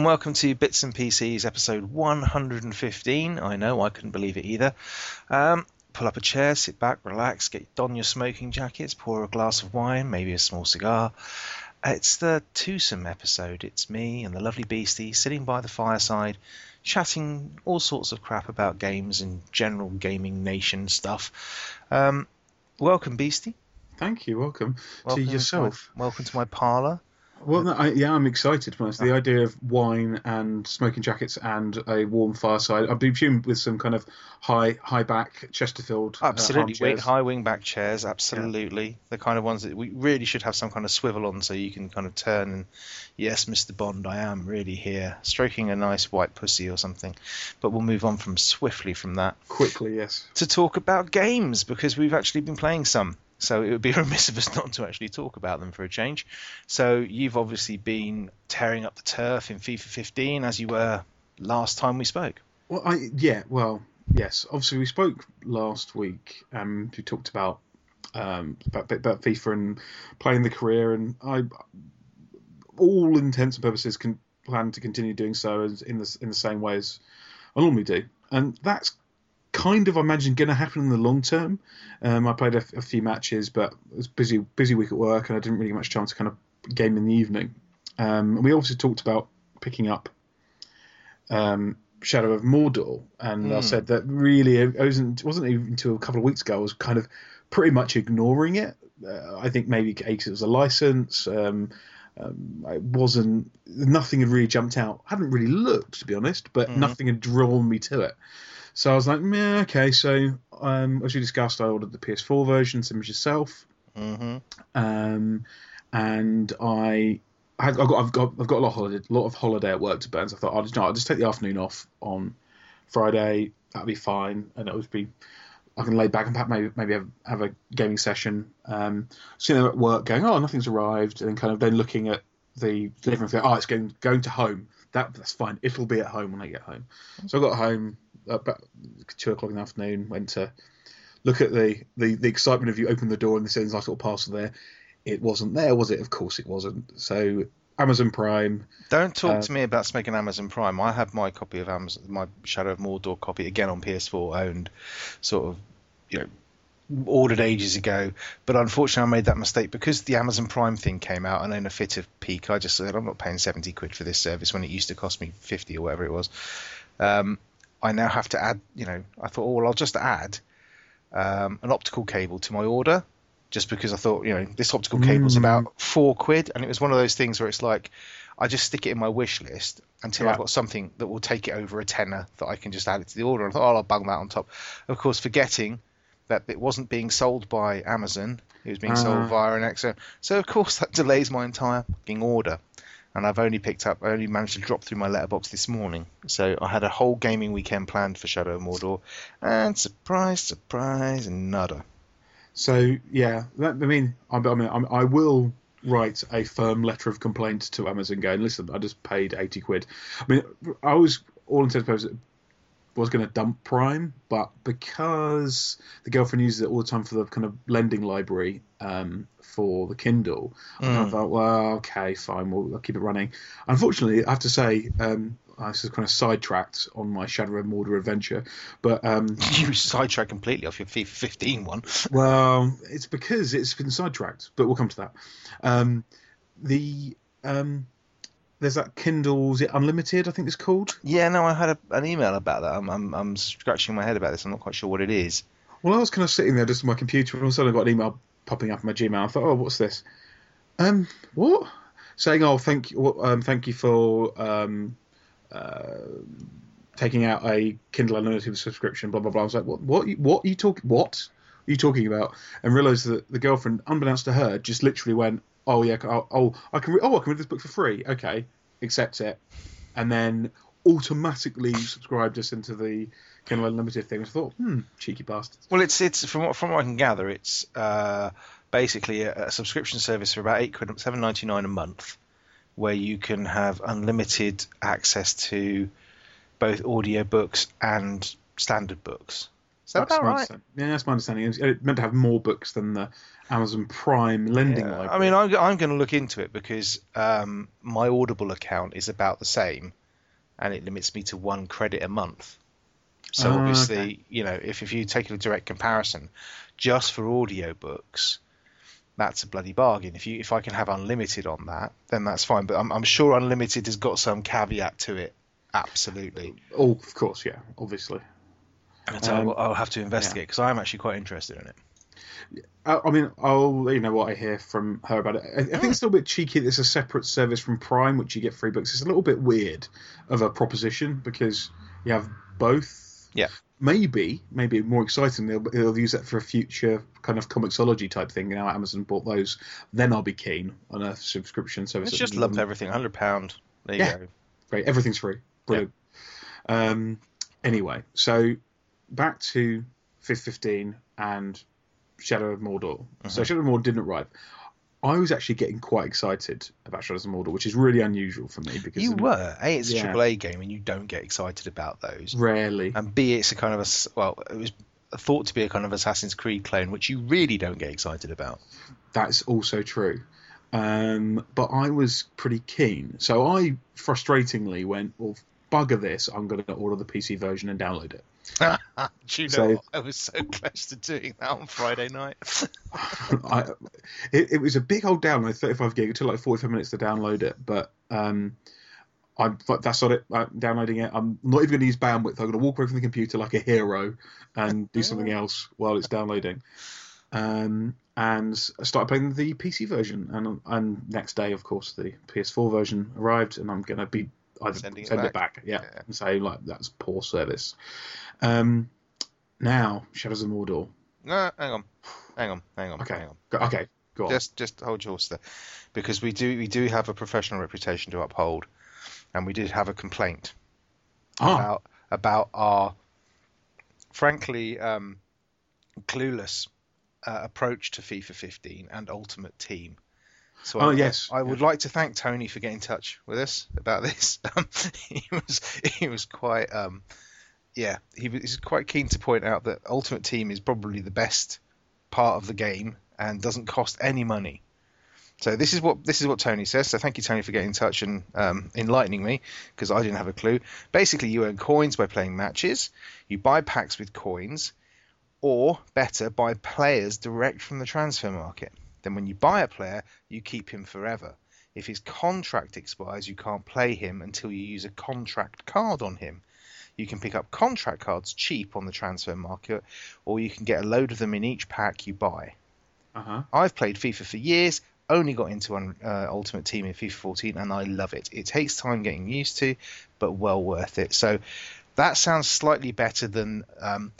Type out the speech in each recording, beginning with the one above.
And welcome to Bits and PCs episode 115. I know, I couldn't believe it either. Um, pull up a chair, sit back, relax, get don your smoking jackets, pour a glass of wine, maybe a small cigar. It's the twosome episode. It's me and the lovely Beastie sitting by the fireside, chatting all sorts of crap about games and general gaming nation stuff. Um, welcome, Beastie. Thank you. Welcome, Welcome to yourself. my, welcome to my parlour. Well, no, I, yeah, I'm excited. honest. The idea of wine and smoking jackets and a warm fireside. I presume with some kind of high high back Chesterfield. uh, Absolutely, wing, high wing back chairs. Absolutely, the kind of ones that we really should have some kind of swivel on, so you can kind of turn and yes, Mr. Bond, I am really here, stroking a nice white pussy or something. But we'll move on from swiftly from that Quickly, yes. to talk about games because we've actually been playing some. So it would be remiss of us not to actually talk about them for a change. So you've obviously been tearing up the turf in FIFA 15 as you were last time we spoke. Well, I yeah, well, yes. Obviously, we spoke last week. Um, we talked about um about, about FIFA and playing the career, and I, all intents and purposes, can plan to continue doing so in the in the same way as I normally do, and that's kind of I imagine going to happen in the long term. Um, I played a, a few matches, but it was busy busy week at work, and I didn't really get much chance to kind of game in the evening. Um, and we also talked about picking up um, Shadow of Mordor, and I Mm. said that really it wasn't wasn't even until a couple of weeks ago I was kind of pretty much ignoring it. Uh, I think maybe because it was a license. Um, um, it wasn't nothing had really jumped out. I hadn't really looked to be honest, but Mhm. nothing had drawn me to it. So I was like, yeah, okay. So um, as we discussed, I ordered the PS4 version, same as yourself, hmm um, and I. I've got, I've got, I've got a lot of holiday, lot of holiday at work to burn. So I thought, I'll just, no, I'll just take the afternoon off on Friday. That'll be fine, and it'll be, I can lay back and maybe, maybe have, have a gaming session. Um, sitting there at work, going, oh, nothing's arrived, and then kind of then looking at the delivery, oh, it's going, going to home. That, that's fine. It'll be at home when I get home. So I got home about two o'clock in the afternoon. Went to look at the, the, the excitement of you open the door and there's a nice little parcel there. It wasn't there, was it? Of course it wasn't. So Amazon Prime. Don't talk Uh, to me about smoking Amazon Prime. I have my copy of Amazon, my Shadow of Mordor copy again on PS4, owned, sort of, you know, ordered ages ago. But unfortunately, I made that mistake because the Amazon Prime thing came out, and in a fit of pique, I just said I'm not paying 70 quid for this service when it used to cost me 50 or whatever it was. Um, I now have to add, you know, I thought, oh well, I'll just add um, an optical cable to my order. Just because I thought, you know, this optical cable's Mm. about four quid, and it was one of those things where it's like, I just stick it in my wish list until Yeah. I've got something that will take it over a tenner that I can just add it to the order. And I thought, oh, I'll bung that on top. Of course, forgetting that it wasn't being sold by Amazon; it was being Ah. sold via an XO. So of course that delays my entire fucking order. And I've only picked up, I only managed to drop through my letterbox this morning. So I had a whole gaming weekend planned for Shadow of Mordor, and surprise, surprise, nada. So yeah, I mean, I, I mean, I'm, I will write a firm letter of complaint to Amazon going, listen, I just paid eighty quid. I mean, I was all intents and purposes was going to dump Prime, but because the girlfriend uses it all the time for the kind of lending library um, for the Kindle, I kind of Mm. thought, well, okay, fine, we'll I'll keep it running. Unfortunately, I have to say, um, I was kind of sidetracked on my Shadow of Mordor adventure, but um, You sidetracked completely off your FIFA 15 one. well, it's because it's been sidetracked, but we'll come to that. Um, the um, there's that Kindle, is it Unlimited? I think it's called. Yeah, no, I had a, an email about that. I'm, I'm, I'm scratching my head about this. I'm not quite sure what it is. Well, I was kind of sitting there just on my computer, and all of a sudden I got an email popping up in my Gmail. I thought, oh, what's this? Um, what? Saying, oh, thank you, um, thank you for um, uh, taking out a Kindle Unlimited subscription. Blah blah blah. I was like, what? What? What are you talking? What are you talking about? And realised that the girlfriend, unbeknownst to her, just literally went, oh yeah, oh, oh I can, re- oh I can read this book for free. Okay, accept it, and then automatically subscribed us into the Kindle Unlimited thing. I thought, hmm, cheeky bastards. Well, it's it's from what from what I can gather, it's uh, basically a, a subscription service for about eight quid, seven ninety nine a month, where you can have unlimited access to both audio books and standard books. Is that That's about my right? understanding. Yeah, that's my understanding. It It meant to have more books than the Amazon Prime lending Yeah, library. I mean, I'm, I'm going to look into it because um, my Audible account is about the same, and it limits me to one credit a month. So Ah, obviously, okay. you know, if, if you take a direct comparison, just for audiobooks, that's a bloody bargain. If you if I can have unlimited on that, then that's fine. But I'm, I'm sure unlimited has got some caveat to it. Absolutely. oh, of course, yeah, obviously. So Um, I'll, I'll have to investigate because I am actually quite interested in it. I, I mean, I'll let you know what I hear from her about it. I, I think it's a little bit cheeky. that It's a separate service from Prime, which you get free books. It's a little bit weird of a proposition because you have both. Yeah. Maybe, maybe more exciting. They'll, they'll use that for a future kind of comiXology type thing. Now Amazon bought those, then I'll be keen on a subscription service. It's just lump everything, hundred pound. There you Yeah. go. Great, everything's free. Brilliant. Um, anyway, so back to FIFA Fifteen and Shadow of Mordor. So Mhm. Shadow of Mordor didn't arrive. I was actually getting quite excited about Shadows of Mordor, which is really unusual for me because You were. A, it's a Yeah. triple A game, and you don't get excited about those. rarely. And B, it's a kind of a well, it was thought to be a kind of Assassin's Creed clone, which you really don't get excited about. That's also true. Um, but I was pretty keen, so I frustratingly went, "Well, bugger this! I'm going to order the PC version and download it." Do you know So- what? I was so close to doing that on Friday night. I, it, it was a big old download, 35 gig. It took like 45 minutes to download it, but um, I but that's not it. I'm downloading it. I'm not even going to use bandwidth. I'm going to walk away from the computer like a hero and do something else while it's downloading. Um, and I started playing the PC version, and and next day, of course, the PS4 version arrived, and I'm going to be send it back. back, yeah, Yeah. and say like that's poor service. Um, now Shadows of Mordor. no, hang on, hang on, hang on, Okay, hang on. Go, okay, go on. Just just hold your horse there, because we do we do have a professional reputation to uphold, and we did have a complaint ah, about about our frankly um, clueless uh, approach to FIFA 15 and Ultimate Team. So Oh, I, yes, I would like to thank Tony for getting in touch with us about this. Um, he was he was quite um, yeah he was quite keen to point out that Ultimate Team is probably the best part of the game and doesn't cost any money. So this is what this is what Tony says. So thank you, Tony, for getting in touch and um, enlightening me because I didn't have a clue. Basically, you earn coins by playing matches. You buy packs with coins, or better, buy players direct from the transfer market. Then, when you buy a player, you keep him forever. If his contract expires, you can't play him until you use a contract card on him. You can pick up contract cards cheap on the transfer market, or you can get a load of them in each pack you buy. uh-huh. I've played FIFA for years, only got into un- uh, Ultimate Team in FIFA 14, and I love it. It takes time getting used to, but well worth it. So that sounds slightly better than um,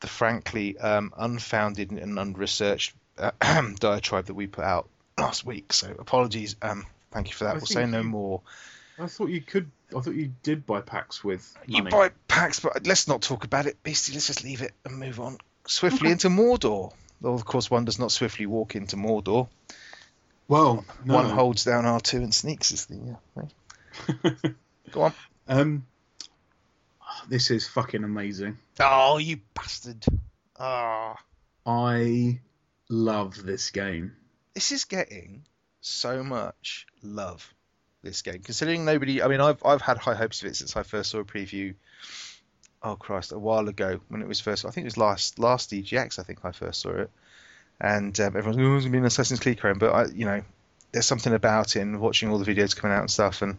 the frankly um, unfounded and unresearched uh, diatribe that we put out last week. So apologies. Um, thank you for that. I we'll say no you- more. I thought you could. I thought you did buy packs with You buy packs, but let's not talk about it. Beastie, let's just leave it and move on swiftly Okay. into Mordor. Though, of course, one does not swiftly walk into Mordor. Well, no. One holds down R2 and sneaks is the yeah. Go on. um, this is fucking amazing. Oh, you bastard. Ah. I love this game. This is getting so much love, this game. Considering nobody, I mean, I've, I've had high hopes of it since I first saw a preview. Oh, Christ, a while ago when it was first, I think it was last last EGX, I think I first saw it. And um, everyone's going to be an Assassin's Creed clone, but I, you know, there's something about it and watching all the videos coming out and stuff. And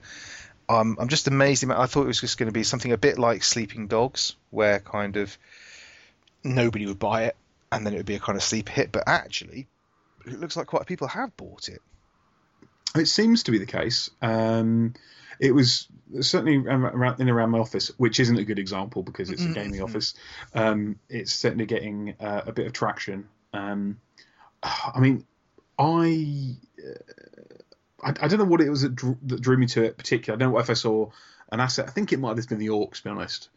um, I'm just amazed. I thought it was just going to be something a bit like Sleeping Dogs, where kind of nobody would buy it and then it would be a kind of sleeper hit. But actually, it looks like quite a few people have bought it. It seems to be the case. Um, it was certainly around, in around my office, which isn't a good example because it's a gaming office. Um, it's certainly getting uh, a bit of traction. Um, I mean, I, uh, I I don't know what it was that drew, that drew me to it particularly. I don't know if I saw an asset. I think it might have just been the orcs. To be honest,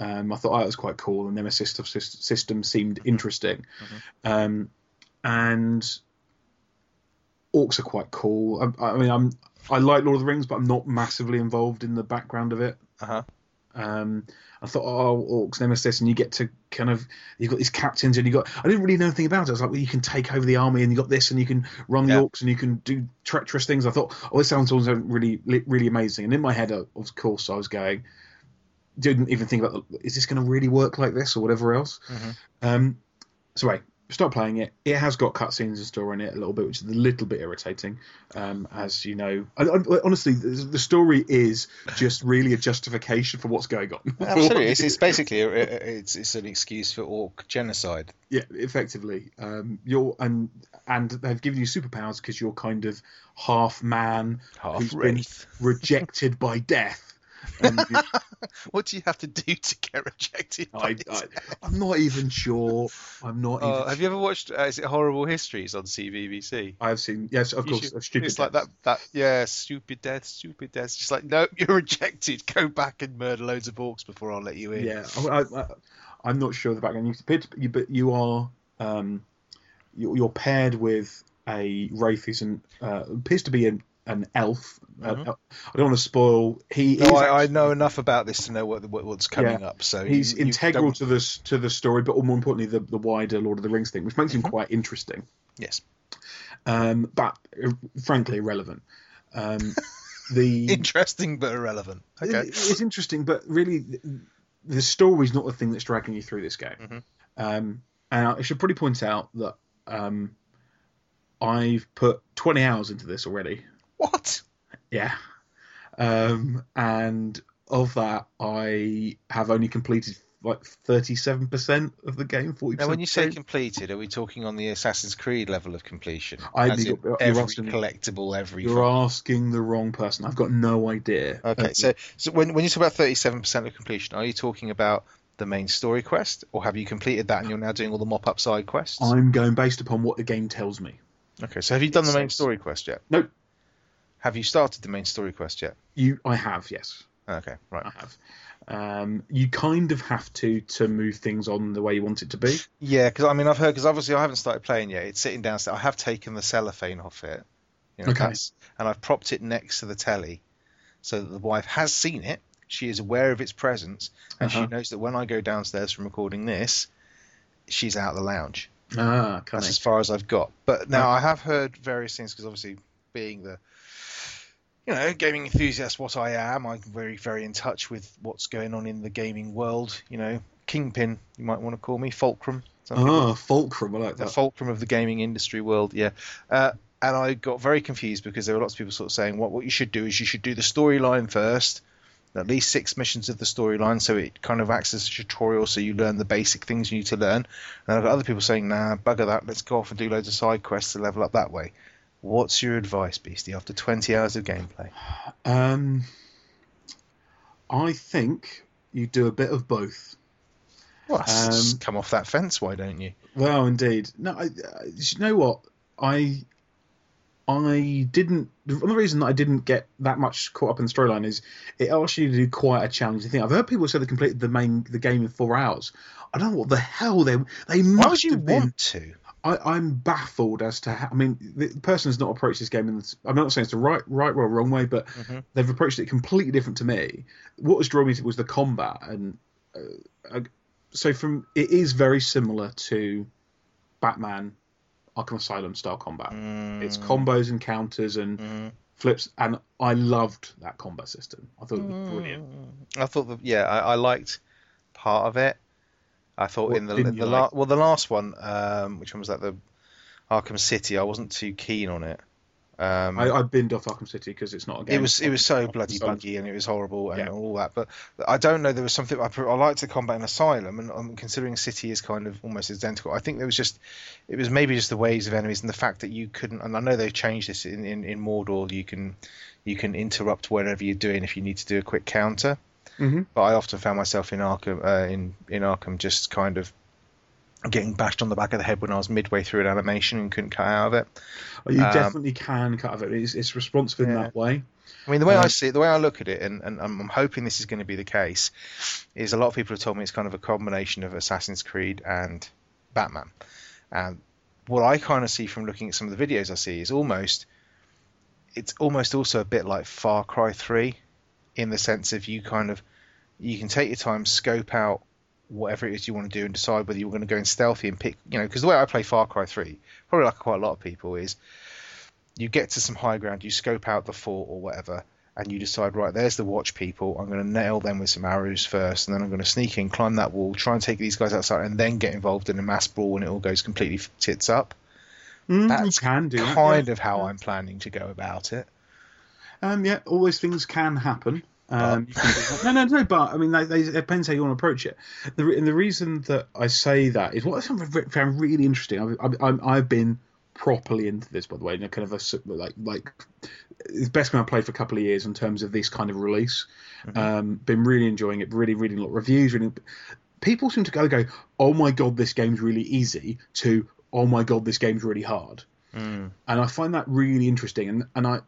um, I thought oh, it was quite cool, and Nemesis sys- system seemed interesting. Um, and orcs are quite cool. I, I mean, I'm I like Lord of the Rings, but I'm not massively involved in the background of it. Uh huh. Um, I thought, oh, orcs, nemesis, and you get to kind of you've got these captains, and you got. I didn't really know anything about it. I was like, well, you can take over the army, and you got this, and you can run the Yeah. orcs, and you can do treacherous things. I thought, oh, this sounds also really, really amazing. And in my head, of course, I was going, didn't even think about, is this going to really work like this or whatever else? Mhm. Um, so wait, stop playing it. It has got cutscenes and story in it a little bit, which is a little bit irritating. Um, as you know, I, I, honestly, the, the story is just really a justification for what's going on. Absolutely, it's, it's basically a, it's it's an excuse for orc genocide. yeah, effectively. Um, you're and and they've given you superpowers because you're kind of half man Half who's been rejected by death. You- What do you have to do to get rejected? I, I'm not even sure. I'm not Oh, even. have you ever watched? Uh, is it Horrible Histories on CBBC? I have seen. Yes, of You course. should- stupid it's like that. That yeah, stupid death, stupid death. Just like no, you're rejected. Go back and murder loads of orcs before I'll let you in. Yeah, I, I, I'm not sure the background. You appear to, you, but you are um, you're, you're paired with a wraith who's an uh, appears to be an, an elf. Uh, Mhm. I don't want to spoil. He No, is I, I know enough about this to know what, what what's coming up. So He's you- you integral don't- to this to the story, but more importantly, the, the wider Lord of the Rings thing, which makes him Mhm. quite interesting, Yes, um, but uh, frankly irrelevant. Um, the interesting but irrelevant. Okay. It- It's interesting, but really, th- the story's not the thing that's dragging you through this game. Mhm. Um, and I should probably point out that um, I've put 20 hours into this already. What? Yeah. Um, and of that, I have only completed like 37% of the game, 40%. Now, when you say completed, are we talking on the Assassin's Creed level of completion? I- As you're- you're every asking- collectible, every. You're asking the wrong person. I've got no idea. Okay, Um, so so when when you talk about thirty-seven percent of completion, are you talking about the main story quest, or have you completed that and you're now doing all the mop-up side quests? I'm going based upon what the game tells me. Okay, so have you done the main Makes story quest yet? Nope. Have you started the main story quest yet? You, I have, yes. Okay, right. I have. Um, you kind of have to to move things on the way you want it to be. Yeah, because I mean, I've heard because obviously I haven't started playing yet. It's sitting downstairs. I have taken the cellophane off it, you know, Okay. and I've propped it next to the telly, so that the wife has seen it. She is aware of its presence, and Uh-huh. she knows that when I go downstairs from recording this, she's out the lounge. Ah, That's as far as I've got. But now. I have heard various things because obviously being the you know gaming enthusiast what I am, I'm very very in touch with what's going on in the gaming world. You know, kingpin you might want to call me fulcrum. Ah, Fulcrum, I like the that. fulcrum of the gaming industry world. Yeah, uh, and I got very confused because there were lots of people sort of saying, "What what you should do is you should do the storyline first, at least six missions of the storyline, so it kind of acts as a tutorial, so you learn the basic things you need to learn." And I've got other people saying, "Nah, bugger that. Let's go off and do loads of side quests to level up that way." What's your advice, Beastie, after 20 hours of gameplay? Um, I think you do a bit of both. Well, Um, come off that fence, why don't you? Well, indeed. No, I, I, you know what? I I didn't. The reason that I didn't get that much caught up in the storyline is it asked you to do quite a challenging thing. I've heard people say they completed the main the game in four hours. I don't know what the hell they they must Why would you have been. want to? I, I'm baffled as to how. I mean, the person has not approached this game in. The, I'm not saying it's the right, right or wrong way, but Mhm. they've approached it completely different to me. What was drawing me to was the combat, and uh, uh, so from it is very similar to Batman Arkham Asylum style combat. It's Mm, combos and counters and mm. flips, and I loved that combat system. I thought it was brilliant. I thought that yeah, I, I liked part of it. I thought What in the the you la- like? well the last one, um, which one was that? The Arkham City. I wasn't too keen on it. Um, I, I binned off Arkham City because it's not a game. it was it was so bloody buggy and it was horrible and Yeah. all that. But I don't know. There was something I, I liked the combat in Asylum, and um, considering City is kind of almost identical, I think there was just it was maybe just the waves of enemies and the fact that you couldn't. And I know they've changed this in in, in Mordor. You can you can interrupt whatever you're doing if you need to do a quick counter. Mhm. But I often found myself in Arkham uh, in in Arkham just kind of getting bashed on the back of the head when I was midway through an animation and couldn't cut out of it. You Um, definitely can cut of it. It's, it's responsive in that way. I mean, the way I Um, see it, the way I look at it, and, and I'm I'm hoping this is going to be the case, is a lot of people have told me it's kind of a combination of Assassin's Creed and Batman. And what I kind of see from looking at some of the videos I see is almost, it's almost also a bit like Far Cry 3, in the sense of you kind of, You can take your time, scope out whatever it is you want to do, and decide whether you're going to go in stealthy and pick. You know, because the way I play Far Cry 3, probably like quite a lot of people, is you get to some high ground, you scope out the fort or whatever, and you decide, right, there's the watch people. I'm going to nail them with some arrows first, and then I'm going to sneak in, climb that wall, try and take these guys outside, and then get involved in a mass brawl when it all goes completely tits up. Mm, That's you can do that, kind yeah. of how I'm planning to go about it. Um, yeah, all those things can happen. Um, you can do no, no, no. But I mean, they, they, it depends how you want to approach it. The, and the reason that I say that is what I found really interesting. I've, I've, I've been properly into this, by the way, in a kind of a like like it's the best game I played for a couple of years in terms of this kind of release. Um, been really enjoying it. Really reading a lot of reviews. Reading, people seem to go go, oh my god, this game's really easy. To oh my god, this game's really hard. Mm. And I find that really interesting. And and I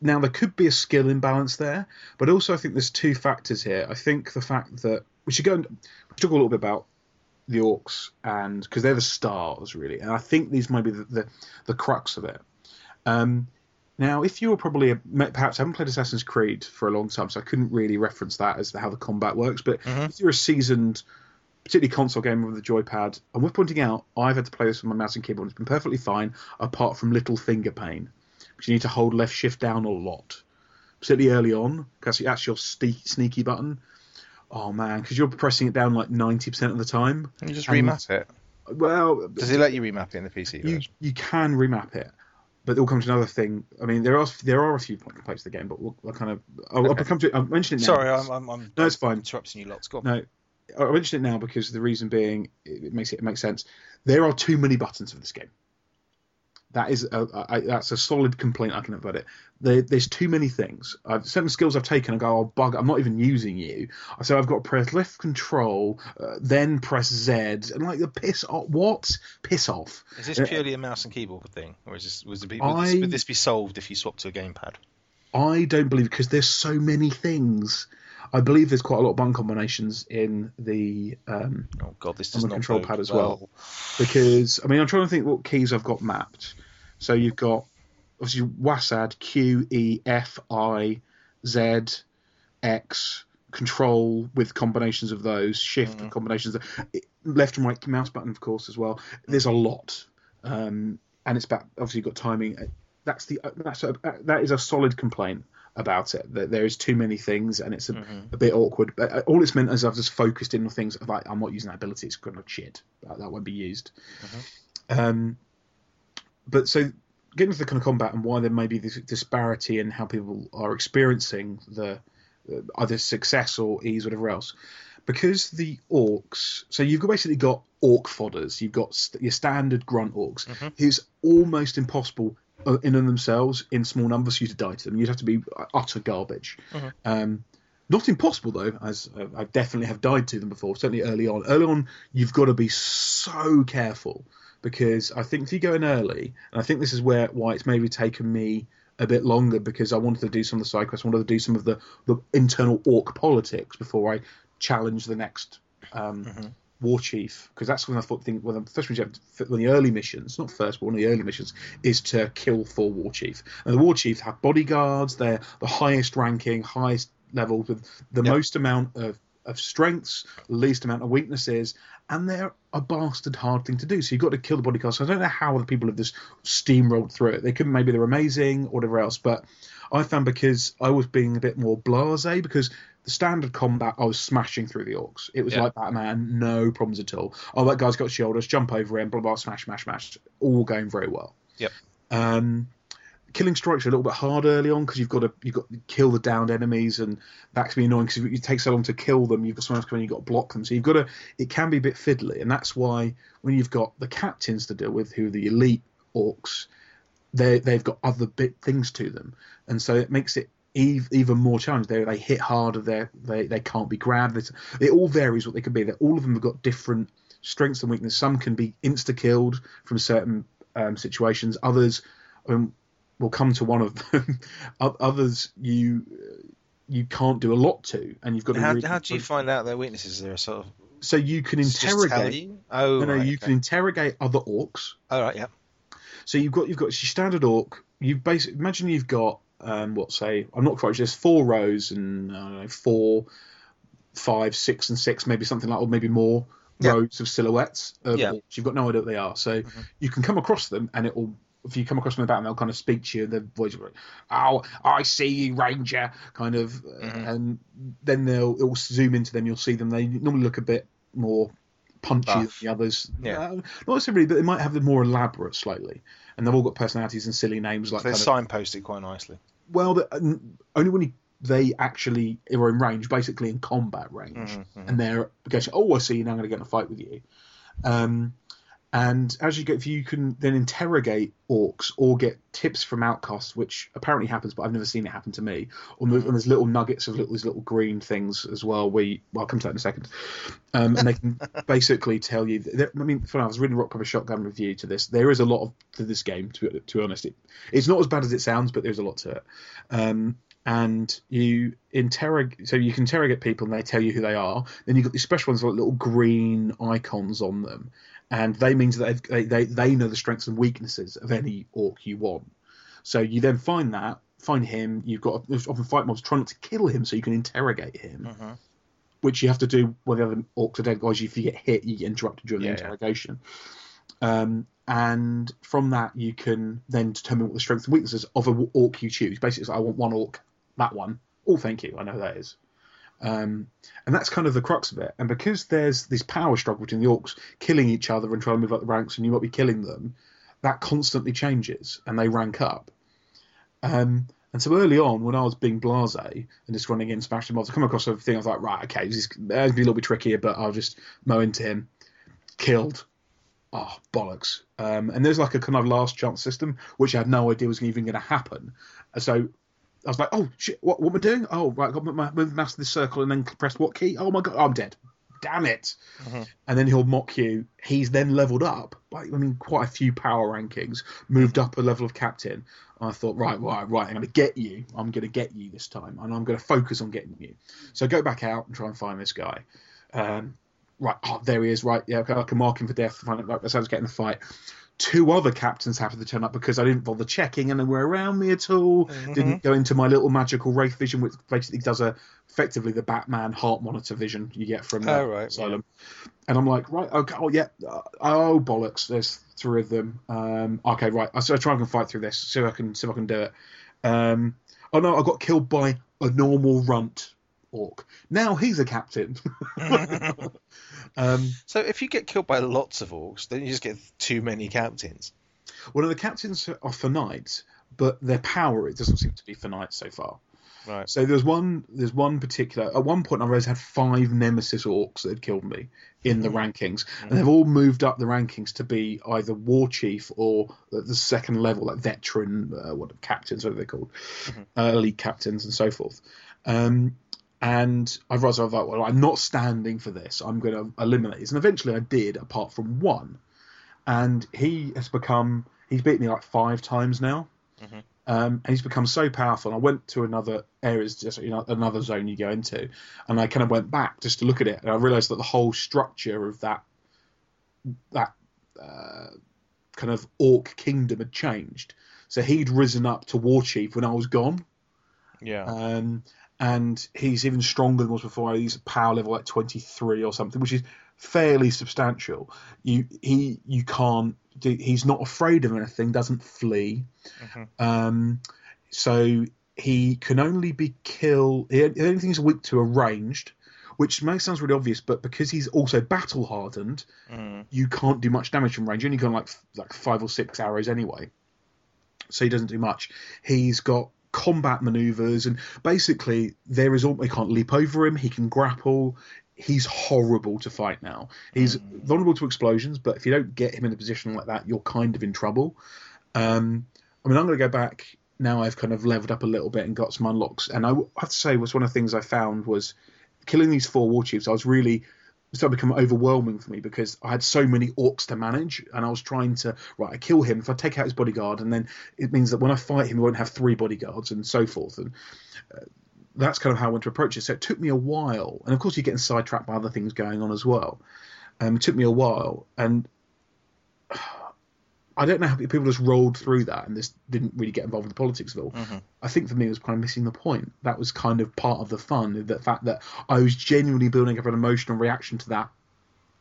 now there could be a skill imbalance there, but also I think there's two factors here. I think the fact that we should go and we should talk a little bit about the orcs and because they're the stars really, and I think these might be the the, the crux of it. Um, now, if you were probably a, perhaps I haven't played Assassin's Creed for a long time, so I couldn't really reference that as how the combat works. But Mhm. if you're a seasoned, particularly console gamer with a joypad, and we're pointing out, I've had to play this with my mouse and keyboard, and it's been perfectly fine, apart from little finger pain, because you need to hold left shift down a lot, particularly early on, because that's your ste- sneaky button. Oh man, because you're pressing it down like ninety percent of the time. Can you just remap it? Well, Does it let you remap it in the PC you version? you can remap it, but it'll come to another thing. I mean, there are there are a few complaints to the game, but we'll, we'll kind of I'll, I'll come to it. I'll mention it now. Sorry, I'm, I'm, I'm No, it's fine. interrupting you lots. Go on. No, I'll mention it now because the reason being it it makes it, it makes sense. There are too many buttons for this game. That is a, I, that's a solid complaint I can have about it. There, there's too many things. I've certain skills I've taken. I go, oh bug, I'm not even using you. So I've got to press left control, uh, then press Z, and like the piss off. What piss off? Is this Uh, purely a mouse and keyboard thing, or is this was it be, would, I- this, would this be solved if you swapped to a gamepad? I don't believe because there's so many things. I believe there's quite a lot of button combinations in the um, Oh god, this On the control pad as well. well. because I mean I'm trying to think what keys I've got mapped. So you've got obviously WASD Q E F I Z X control with combinations of those shift Mhm. with combinations of, left and right mouse button of course as well there's a lot um, and it's about obviously you've got timing that's the that's a, that is a solid complaint about it that there is too many things and it's a, Mhm. a bit awkward but uh, all it's meant is I've just focused in on things like I'm not using that ability it's kind of shit that, that won't be used um, but so getting to the kind of combat and why there may be this disparity in how people are experiencing the uh, either success or ease, whatever else. Because the orcs, so you've basically got orc fodders. You've got st- your standard grunt orcs, Mhm. who's almost impossible in and themselves in small numbers for you to die to them. You'd have to be utter garbage. Mhm. Um, not impossible though, as uh, I definitely have died to them before. Certainly early on. Early on, you've got to be so careful because I think if you go in early, and I think this is where why it's maybe taken me a bit longer because I wanted to do some of the side quests, I wanted to do some of the, the internal orc politics before I challenge the next um, Mhm. War chief because that's when I thought think when the first mission when the early missions, not first, but one of the early missions is to kill for war chief. And the war chiefs have bodyguards. They're the highest ranking, highest level with the Yep. most amount of of strengths, least amount of weaknesses, and they're a bastard hard thing to do. So you've got to kill the bodyguards. So I don't know how the people have just steamrolled through it. They could maybe they're amazing or whatever else, but I found because I was being a bit more blasé because the standard combat I was smashing through the orcs. It was Yeah. like Batman, no problems at all. Oh, that guy's got shoulders, jump over him, blah blah, smash, smash, smash, all going very well. Yep. Um, killing strikes are a little bit hard early on because you've got to you've got to kill the downed enemies, and that can be annoying because it takes so long to kill them. You've got someone else coming, you've got to block them, so you've got to. It can be a bit fiddly, and that's why when you've got the captains to deal with, who are the elite orcs, they they've got other bit things to them, and so it makes it even more challenging. They they hit harder. They they they can't be grabbed. It's, it all varies what they can be. That all of them have got different strengths and weaknesses. Some can be insta killed from certain um, situations. Others um, will come to one of them. Others you you can't do a lot to, and you've got to. How, really- how do you find out their weaknesses? There a sort of So you can interrogate. Oh, No, no, right, you okay. can interrogate other orcs. All right, yeah. So you've got you've got your standard orc. You basically imagine you've got um, what say I'm not quite sure. There's four rows and I don't know, four five, six, and six, maybe something like, or maybe more Yeah. rows of silhouettes of Yeah. orcs. You've got no idea what they are, so Mhm. you can come across them, and it will. If you come across them in the battle, they'll kind of speak to you. Their voice will be, "Oh, I see you, Ranger," kind of, Mhm. and then they'll it'll zoom into them. You'll see them. They normally look a bit more punchy than the others. Yeah. Uh, not necessarily, but they might have the more elaborate slightly, and they've all got personalities and silly names like They're kind of signposted quite nicely. Well, the, only when you, they actually are in range, basically in combat range, Mhm, mhm. and they're going, "Oh, I see you now. I'm going to get in a fight with you." Um, and as you get, you can then interrogate orcs or get tips from outcasts, which apparently happens, but I've never seen it happen to me. Or there's, and there's little nuggets of little, these little green things as well. Where you, well, I'll come to that in a second. Um, and they can basically tell you. That, I mean, funny, I was reading Rock Paper Shotgun review to this. There is a lot of to this game. To, be- to be honest, it, it's not as bad as it sounds, but there's a lot to it. Um, and you interrogate, so you can interrogate people, and they tell you who they are. Then you've got these special ones with little green icons on them, and they means that they they they know the strengths and weaknesses of any orc you want. So you then find that, find him. You've got there's often fight mobs. Try not to kill him, so you can interrogate him Mhm. which you have to do when the other orcs are dead. Otherwise, if you get hit, you get interrupted during Yeah, the yeah. interrogation. Um, and from that, you can then determine what the strengths and weaknesses of an orc you choose. Basically, it's like, I want one orc, that one. Oh, thank you. I know who that is. Um, and that's kind of the crux of it. And because there's this power struggle between the orcs killing each other and trying to move up the ranks, and you might be killing them, that constantly changes and they rank up. Um, and so early on, when I was being blase and just running in, smashing mobs, I come across a thing. I was like, right, okay, this is going to be a little bit trickier, but I'll just mow into him. Killed. Oh, bollocks. Um, and there's like a kind of last chance system, which I had no idea was even going to happen. So I was like, oh, shit, what, what am I doing? Oh, right, got my move mouse to this circle and then press what key? Oh my god, I'm dead. Damn it. Mhm. And then he'll mock you. He's then leveled up by, I mean, quite a few power rankings, moved up a level of captain. I thought, right, right, right, I'm going to get you. I'm going to get you this time, and I'm going to focus on getting you. So I go back out and try and find this guy. Um, right, oh, there he is. Right, yeah, okay, I can mark him for death. Find it, like, that's how I was getting the fight. Two other captains happened to turn up because I didn't bother checking and they were around me at all. Mhm. Didn't go into my little magical wraith vision, which basically does a effectively the Batman heart monitor vision you get from uh, Oh, right, Asylum. And I'm like, right, okay, oh yeah, uh, oh bollocks, there's three of them. Um, okay, right, I so I try and fight through this, see if I can see if I can do it. Um, oh no, I got killed by a normal runt orc. Now he's a captain. um, so if you get killed by lots of orcs, then you just get too many captains. of the captains are for knights, but their power it doesn't seem to be for knights so far. Right. So there's one there's one particular at one point I realized I had five nemesis orcs that had killed me in the rankings, and they've all moved up the rankings to be either war chief or the the second level, like veteran, uh, what captains, what are they called, uh, elite captains, and so forth. Um, and I realized I was like, well, I'm not standing for this. I'm going to eliminate this, and eventually I did, apart from one, and he has become he's beat me like five times now. Mhm. Um, and he's become so powerful. And I went to another areas, just you know, another zone you go into, and I kind of went back just to look at it, and I realised that the whole structure of that that uh, kind of orc kingdom had changed. So he'd risen up to war chief when I was gone, Yeah. um, and he's even stronger than was before. He's power level like twenty three or something, which is fairly substantial. You he you can't do. He's not afraid of anything. Doesn't flee. Mhm. Um, so he can only be killed. The only thing he's weak to are ranged, which may sounds really obvious, but because he's also battle hardened, Mm. you can't do much damage from range. You only got like like five or six arrows anyway, so he doesn't do much. He's got combat maneuvers, and basically there is all. They can't leap over him. He can grapple. He's horrible to fight now. He's vulnerable to explosions, but if you don't get him in a position like that, you're kind of in trouble. Um, I mean, I'm going to go back now. I've kind of leveled up a little bit and got some unlocks, and I have to say, was one of the things I found was killing these four war chiefs. I was really started become overwhelming for me because I had so many orcs to manage, and I was trying to right. I kill him if I take out his bodyguard, and then it means that when I fight him, he won't have three bodyguards, and so forth. And uh, that's kind of how I went to approach it. So it took me a while, and of course, you're getting sidetracked by other things going on as well. Um, it took me a while, and I don't know how people just rolled through that and just didn't really get involved in the politics of it all. Mm-hmm. I think for me, it was kind of missing the point. That was kind of part of the fun, the fact that I was genuinely building up an emotional reaction to that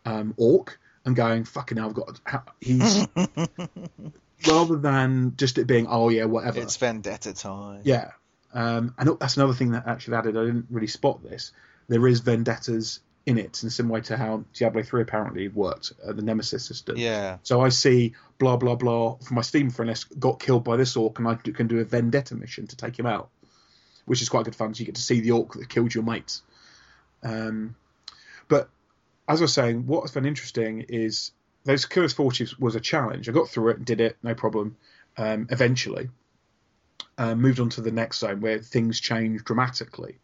um, orc and going, "Fucking hell, I've got he's." rather than just it being, "Oh yeah, whatever." It's vendetta time. Yeah, um, and that's another thing that actually added. I didn't really spot this. There is vendettas in it, in a similar way to how Diablo three apparently worked, uh, the Nemesis system. Yeah. So I see blah blah blah from my Steam friend list got killed by this orc, and I can do a vendetta mission to take him out, which is quite good fun. So you get to see the orc that killed your mate. Um, but as I was saying, what's been interesting is those Killers Four Chiefs was a challenge. I got through it, and did it, no problem. Um, eventually, uh, moved on to the next zone where things change dramatically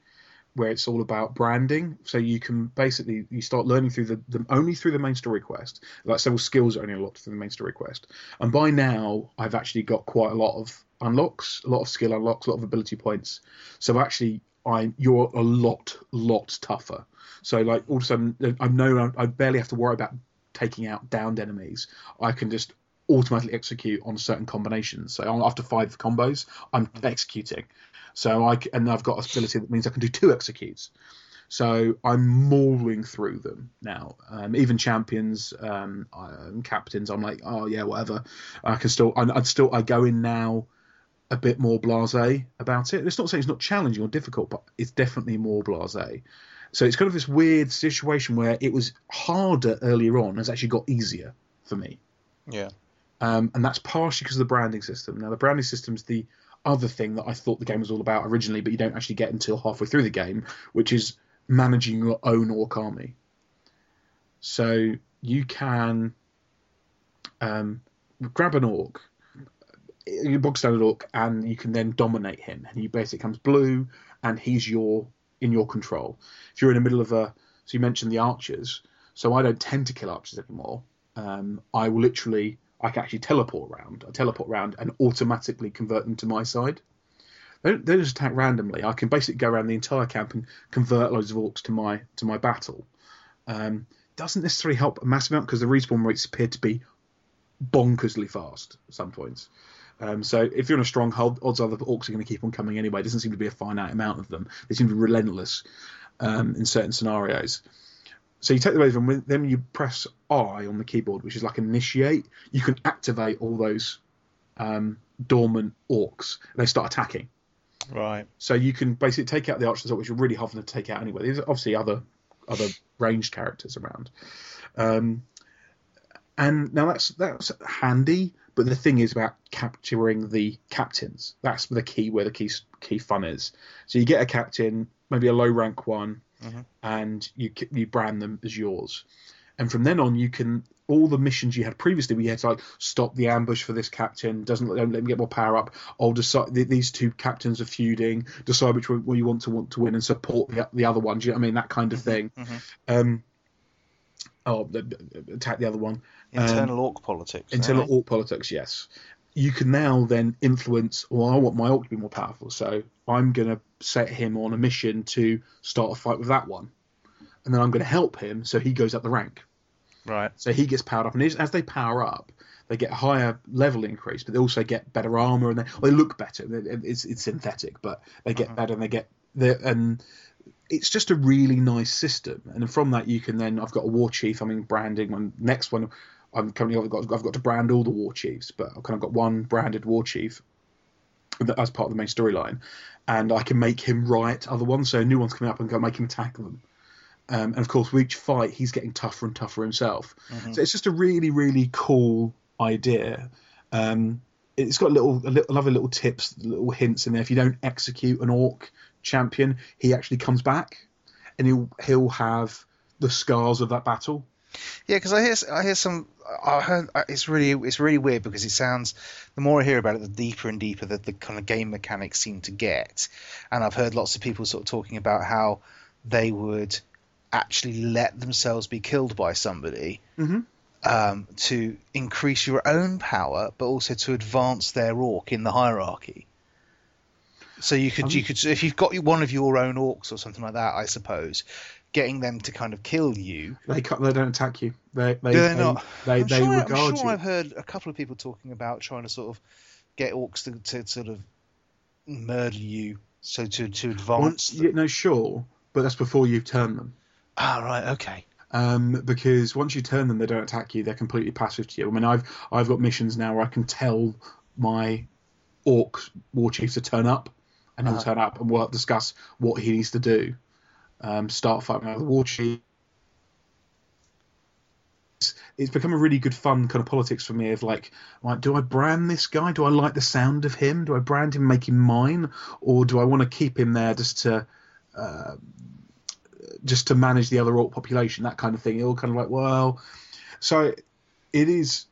where it's all about branding. So you can basically you start learning through the, the only through the main story quest. Like several skills are only unlocked through the main story quest. And by now I've actually got quite a lot of unlocks, a lot of skill unlocks, a lot of ability points. So actually I you're a lot lot tougher. So like all of a sudden uh, I know I barely have to worry about taking out downed enemies. I can just automatically execute on certain combinations. So after five combos, I'm mm. executing. So I and I've got a ability that means I can do two executes. So I'm mauling through them now. Um, even champions, um, um, captains, I'm like, oh yeah, whatever. I can still, I, I'd still, I go in now a bit more blasé about it. It's not saying it's not challenging or difficult, but it's definitely more blasé. So it's kind of this weird situation where it was harder earlier on, has actually got easier for me. Yeah. Um, and that's partially because of the branding system. Now, the branding system's the other thing that I thought the game was all about originally, but you don't actually get until halfway through the game, which is managing your own orc army. So you can um, grab an orc, your bog standard orc, and you can then dominate him. And he basically comes blue, and he's your in your control. If you're in the middle of a, so you mentioned the archers. So I don't tend to kill archers anymore. Um, I will literally I can actually teleport around. I teleport around and automatically convert them to my side. They don't, they don't just attack randomly. I can basically go around the entire camp and convert loads of orcs to my to my battle. Um, doesn't necessarily help a massive amount because the respawn rates appear to be bonkersly fast at some points. Um, so if you're in a stronghold, odds are the orcs are going to keep on coming anyway. It doesn't seem to be a finite amount of them. They seem to be relentless um, in certain scenarios. So you take the wave and then you press I on the keyboard, which is like initiate. You can activate all those um, dormant orcs. And they start attacking. Right. So you can basically take out the archers, which are really hard them to take out anyway. There's obviously other other ranged characters around. Um, and now that's that's handy, but the thing is about capturing the captains. That's the key where the key key fun is. So you get a captain, maybe a low rank one, mm-hmm. and you you brand them as yours. And from then on, you can all the missions you had previously, we had to like stop the ambush for this captain, doesn't don't let me get more power up. I'll decide these two captains are feuding, decide which one you want to want to win and support the the other one. Do you know what I mean? That kind of thing. Mm-hmm. Um, oh, attack the other one. Internal um, orc politics. Internal right? orc politics, yes. You can now then influence, well, I want my orc to be more powerful, so I'm going to set him on a mission to start a fight with that one. And then I'm going to help him so he goes up the rank. Right. So he gets powered up, and as they power up, they get a higher level increase, but they also get better armor, and they, they look better. It's, it's synthetic, but they get uh-huh. better, and they get and it's just a really nice system. And from that, you can then I've got a war chief. I mean, branding. My next one, I'm currently I've got I've got to brand all the war chiefs, but I've kind of got one branded war chief as part of the main storyline, and I can make him right other ones. So new ones coming up and go make him attack them. Um, and of course, with each fight, he's getting tougher and tougher himself. Mm-hmm. So it's just a really, really cool idea. Um, it's got little, a little, other little tips, little hints in there. If you don't execute an orc champion, he actually comes back, and he'll he'll have the scars of that battle. Yeah, because I hear I hear some. I heard it's really it's really weird because it sounds. The more I hear about it, the deeper and deeper that the kind of game mechanics seem to get, and I've heard lots of people sort of talking about how they would actually let themselves be killed by somebody mm-hmm. um, to increase your own power, but also to advance their orc in the hierarchy. So you could um, you could if you've got one of your own orcs or something like that, I suppose, getting them to kind of kill you. They they don't attack you. They they they not? they, I'm they sure, regard I'm sure you. I've heard a couple of people talking about trying to sort of get orcs to, to sort of murder you, so to to advance. Once, no, sure, but that's before you turn them. Ah, right, okay. Um, because once you turn them, they don't attack you. They're completely passive to you. I mean, I've I've got missions now where I can tell my orc war chief to turn up, and he'll Uh-huh. turn up, and we'll discuss what he needs to do. Um, start fighting with the war chief. It's- become a really good fun kind of politics for me of like, like, do I brand this guy? Do I like the sound of him? Do I brand him, make him mine, or do I want to keep him there just to uh, just to manage the other orc population, that kind of thing. You're all kind of like, well, so it is.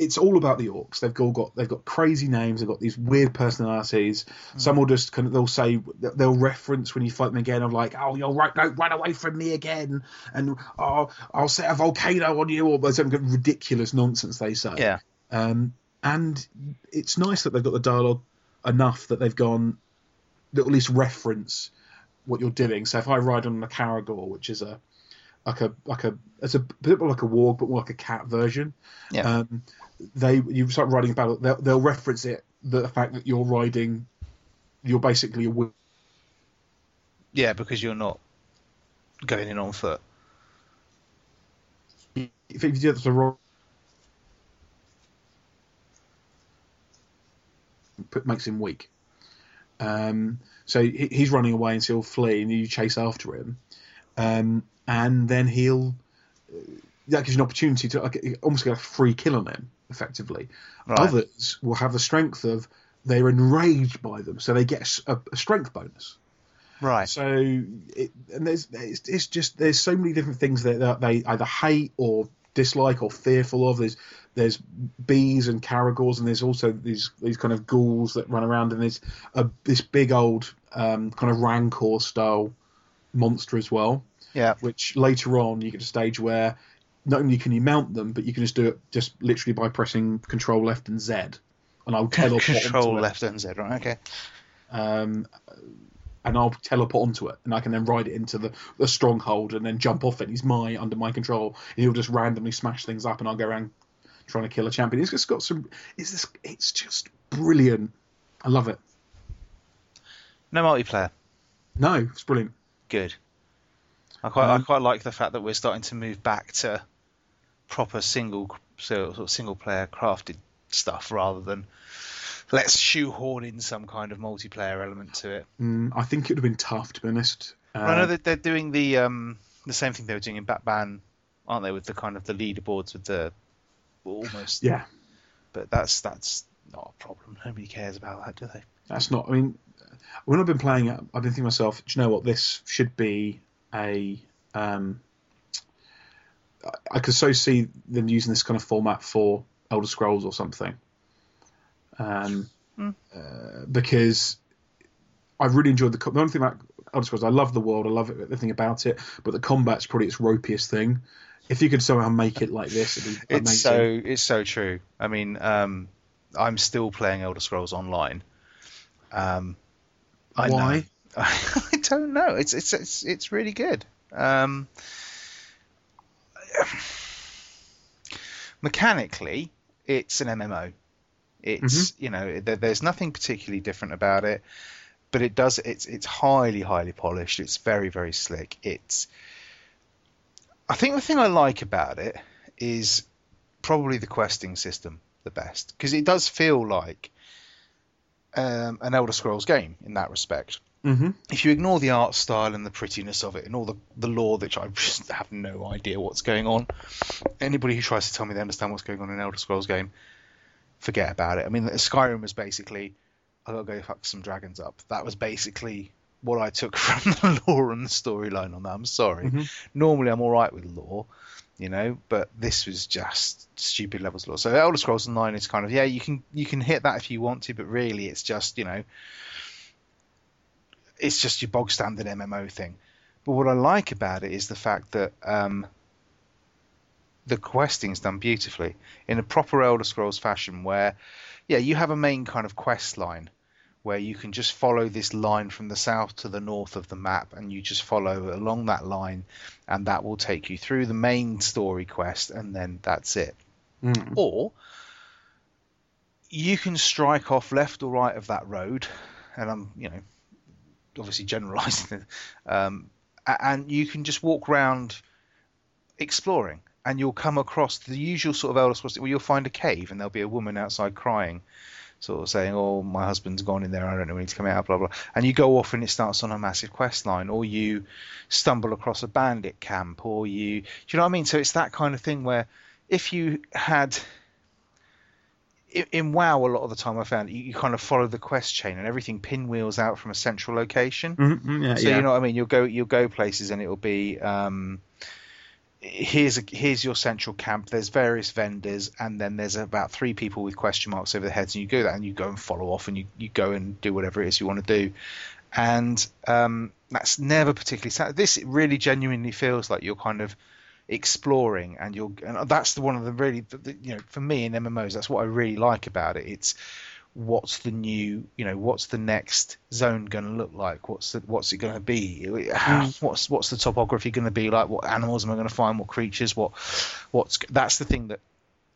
It's all about the orcs. They've all got they've got crazy names. They've got these weird personalities. Some will just kind of they'll say they'll reference when you fight them again of like, oh, you're right, don't run away from me again, and oh, I'll set a volcano on you, or some ridiculous nonsense they say. Yeah. Um, and it's nice that they've got the dialogue enough that they've gone that at least reference what you're doing. So if I ride on a Caragor, which is a like a like a it's a bit more like a warg, but more like a cat version. Yeah. Um, they you start riding a battle, they'll, they'll reference it the fact that you're riding, you're basically a Yeah, because you're not going in on foot. if you do that the wrong. Put, makes him weak. Um, so he, he's running away and so he'll flee, and you chase after him, um, and then he'll that gives you an opportunity to like, almost get a free kill on him, effectively. Right. Others will have the strength of they're enraged by them, so they get a strength bonus. Right. So it, and there's it's, it's just there's so many different things that, that they either hate or dislike or fearful of. There's there's bees and caragors, and there's also these these kind of ghouls that run around, and there's a this big old um, kind of rancor style monster as well. Yeah. Which later on you get a stage where not only can you mount them, but you can just do it just literally by pressing Control Left and Z, and I'll teleport Control onto it. left and Z. Right. Okay. um, and I'll teleport onto it, and I can then ride it into the, the stronghold, and then jump off it. He's my under my control, and he'll just randomly smash things up, and I'll go around trying to kill a champion. It's just got some. It's this. It's just brilliant. I love it. No multiplayer. No, it's brilliant. Good. I quite I Um, quite like the fact that we're starting to move back to proper single so, sort of single player crafted stuff rather than let's shoehorn in some kind of multiplayer element to it. Mm, I think it would have been tough to be honest. Uh, I know that they're doing the um the same thing they were doing in Batman, aren't they? With the kind of the leaderboards with the almost. yeah, But that's that's not a problem. Nobody cares about that, do they? that's not. I mean, when I've been playing it, I've been thinking to myself, do you know what? This should be a. Um, I- I could so see them using this kind of format for Elder Scrolls or something. Um, Hmm. uh, because I really enjoyed the. The only thing about Elder Scrolls, I love the world, I love everything about it, but the combat's probably its ropiest thing. If you could somehow make it like this, it'd be amazing. It's so it's so true. I mean, um, I'm still playing Elder Scrolls Online. Um, I know- Why? I don't know. It's it's it's it's really good. Um, mechanically, it's an MMO. It's you know there, there's nothing particularly different about it, but it does it's it's highly highly polished. It's very very slick. It's I think the thing I like about it is probably the questing system the best because it does feel like um, an Elder Scrolls game in that respect hmm if you ignore the art style and the prettiness of it and all the, the lore, which I just have no idea what's going on, anybody who tries to tell me they understand what's going on in an Elder Scrolls game, forget about it. I mean, Skyrim was basically, I gotta go fuck some dragons up. That was basically what I took from the lore and the storyline on that. I'm sorry. Mhm. Normally I'm alright with lore, you know, but this was just stupid levels of lore. So Elder Scrolls Online is kind of, yeah, you can you can hit that if you want to, but really it's just, you know, it's just your bog standard MMO thing. But what I like about it is the fact that um, the questing is done beautifully in a proper Elder Scrolls fashion, where yeah, you have a main kind of quest line where you can just follow this line from the south to the north of the map, and you just follow along that line, and that will take you through the main story quest, and then that's it. Mm. Or you can strike off left or right of that road, and I'm, you know, obviously generalising, um, and you can just walk around exploring, and you'll come across the usual sort of Elder Scrolls. Well, you'll find a cave, and there'll be a woman outside crying, sort of saying, "Oh, my husband's gone in there. I don't know when he's coming out." Blah blah. And you go off, and it starts on a massive quest line, or you stumble across a bandit camp, or you, do you know what I mean? So it's that kind of thing where if you had in, WoW, a lot of the time I found you, kind of follow the quest chain and everything pinwheels out from a central location. Mhm, yeah, So yeah. you know what I mean. You'll go you'll go places and it'll be um, here's a, here's your central camp. There's various vendors and then there's about three people with question marks over their heads and you go that and you go and follow off and you, you go and do whatever it is you want to do. And um, that's never particularly sad. This really genuinely feels like you're kind of exploring and you're and that's the one of the really the, you know for me in MMOs that's what I really like about it. It's what's the new you know what's the next zone going to look like? What's the, what's it going to be? How, what's what's the topography going to be like? What animals am i going to find? What creatures? What what's that's the thing that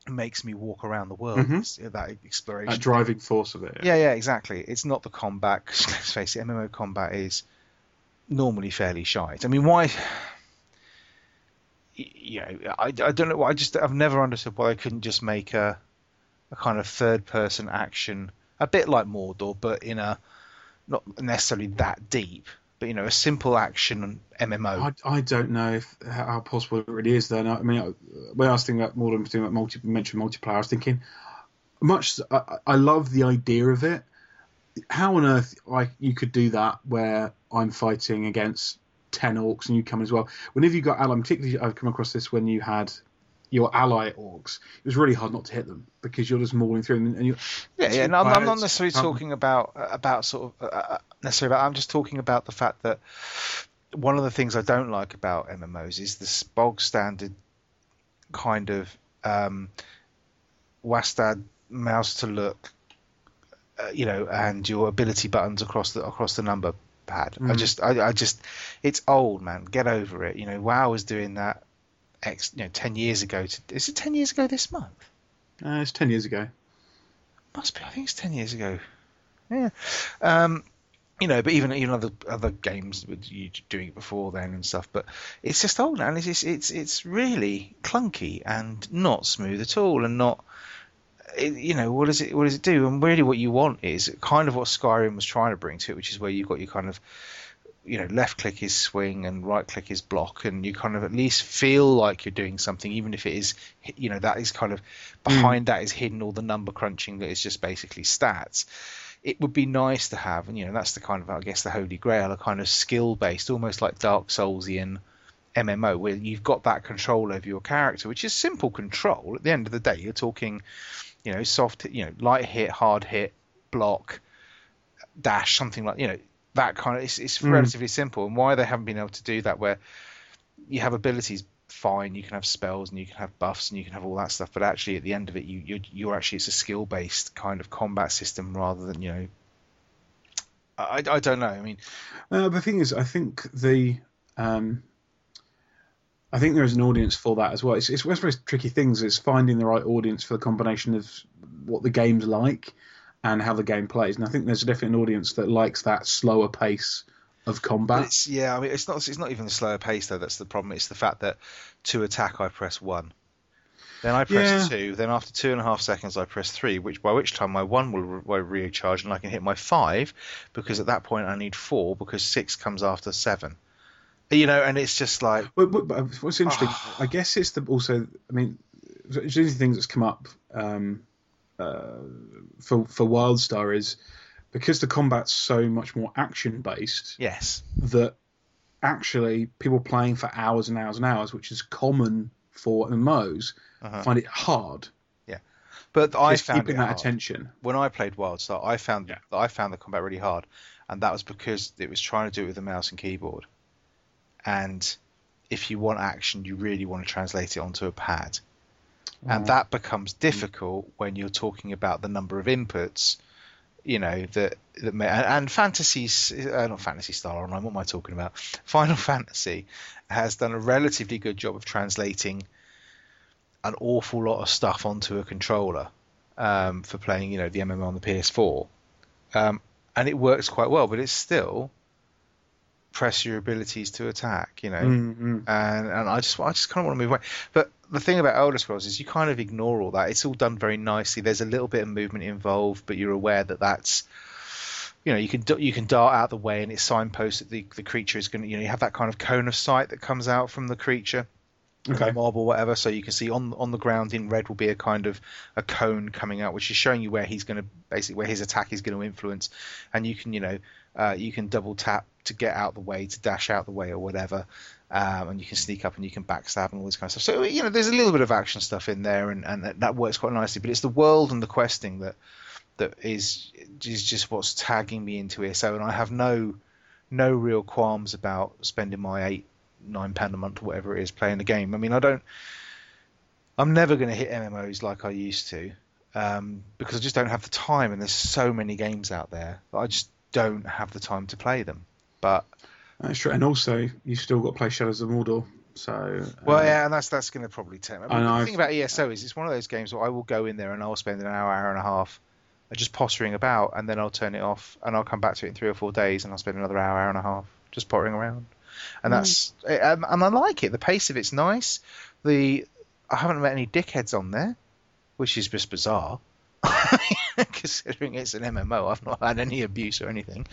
makes me walk around the world Mhm. is that exploration. That driving force of it. yeah. Yeah exactly. It's not the combat. 'cause let's face it mmo combat is normally fairly shite. I mean why you know i, I don't know i just i've never understood why they couldn't just make a a kind of third person action a bit like mordor but in a not necessarily that deep but you know a simple action mmo I, I don't know if how, possible it really is. Then I mean, I- when I was thinking about than thinking about multi mention multiplayer, I was thinking much. I, I love the idea of it. How on earth like you could do that where I'm fighting against ten orcs and you come as well? Whenever you got ally, particularly I've come across this when you had your ally orcs. It was really hard not to hit them because you're just mauling through them and you. Yeah, yeah. No, I'm, I'm not necessarily um, talking about about sort of uh, uh, necessarily about. I'm just talking about the fact that one of the things I don't like about MMOs is this bog standard kind of um, Wastad mouse to look, uh, you know, and your ability buttons across the across the number pad. I Mhm. just, I, I just, it's old, man. Get over it. You know, WoW was doing that. X, you know, ten years ago. To, is it ten years ago this month? Uh, it's ten years ago. Must be. I think it's ten years ago. Yeah. Um, you know, but even even other other games with you doing it before then and stuff. But it's just old now. And it's it's it's really clunky and not smooth at all, and not. It, you know what does it what does it do? And really, what you want is kind of what Skyrim was trying to bring to it, which is where you've got your kind of you know left click is swing and right click is block and you kind of at least feel like you're doing something even if it is you know that is kind of hmm. behind that is hidden all the number crunching that is just basically stats. It would be nice to have and you know that's the kind of i guess the holy grail a kind of skill based almost like dark soulsian mmo where you've got that control over your character which is simple control. At the end of the day you're talking you know soft you know light hit hard hit block dash something like you know that kind of it's, it's Mm. relatively simple and why they haven't been able to do that where you have abilities fine you can have spells and you can have buffs and you can have all that stuff but actually at the end of it you you're, you're actually it's a skill based kind of combat system rather than you know I, I don't know i mean Uh, the thing is, I think the um, I think there is an audience for that as well. It's, it's one of those tricky things. It's finding the right audience for the combination of what the game's like and how the game plays. And I think there's definitely an audience that likes that slower pace of combat. it's yeah i mean it's not it's not even the slower pace though that's the problem it's the fact that to attack i press one then I press Yeah. two. Then after two and a half seconds, I press three. Which by which time my one will, re- will recharge, and I can hit my five, because at that point I need four because six comes after seven. You know, and it's just like But, but, but what's interesting. I guess it's the also. I mean, it's the things that's come up um, uh, for for WildStar is because the combat's so much more action based. yes, that actually people playing for hours and hours and hours, which is common for MMOs, Uh-huh. find it hard. Yeah, but I just found keeping that hard. attention. when I played WildStar, I found Yeah. I found the combat really hard, and that was because it was trying to do it with the mouse and keyboard. And if you want action, you really want to translate it onto a pad, and that becomes difficult when you're talking about the number of inputs you know that that may, and, fantasies uh, not Phantasy Star Online what am i talking about? Final fantasy has done a relatively good job of translating an awful lot of stuff onto a controller um, for playing you know the mmo on the ps4 um, and it works quite well but it's still press your abilities to attack you know Mm-hmm. and and I just I just kind of want to move away. But the thing about Elder Scrolls is you kind of ignore all that. It's all done very nicely. There's a little bit of movement involved, but you're aware that that's you know you can you can dart out the way and it signposts that the the creature is going to you know you have that kind of cone of sight that comes out from the creature. Okay. Mob or whatever, so you can see on on the ground in red will be a kind of a cone coming out, which is showing you where he's going to basically where his attack is going to influence, and you can you know uh, you can double tap to get out the way, to dash out the way or whatever, um, and you can sneak up and you can backstab and all this kind of stuff. So you know, there's a little bit of action stuff in there, and, and that- works quite nicely. But it's the world and the questing that that is is just what's tagging me into ESO, and I have no no real qualms about spending my eight nine pound a month or whatever it is playing the game. I mean, I don't. I'm never going to hit MMOs like I used to um, because I just don't have the time, and there's so many games out there that I just don't have the time to play them. But That's true. And also, you've still got to play Shadows of Mordor. So. Well, uh, yeah, and that's that's going to probably take. I mean, the thing about ESO is it's one of those games where I will go in there and I'll spend an hour, hour and a half just pottering about, and then I'll turn it off and I'll come back to it in three or four days and I'll spend another hour, hour and a half just pottering around. And Mm. that's and, and I like it. The pace of it's nice. The I haven't met any dickheads on there, which is just bizarre. Considering it's an MMO, I've not had any abuse or anything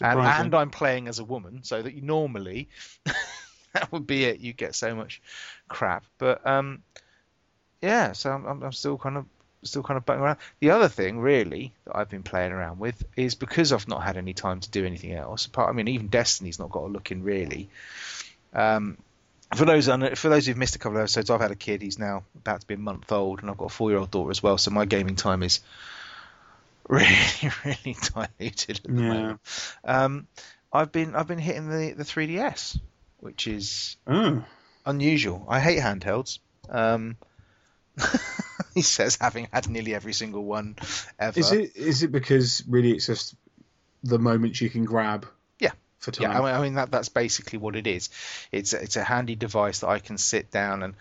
and, and I'm playing as a woman, so that you normally that would be it. You get so much crap, but um, yeah. So I'm, I'm, I'm still kind of still kind of butting around. The other thing, really, that I've been playing around with is because I've not had any time to do anything else. Apart, I mean, even Destiny's not got a look in really. Um, for those for those who've missed a couple of episodes, I've had a kid. He's now about to be a month old, and I've got a four year old daughter as well. So my gaming time is really, really diluted at the Yeah. moment. Um, I've been I've been hitting the the 3ds, which is Oh. unusual. I hate handhelds. Um, he says, having had nearly every single one ever. Is it is it because really it's just the moments you can grab? Yeah. For time. Yeah, I mean, I mean that that's basically what it is. It's it's a handy device that I can sit down and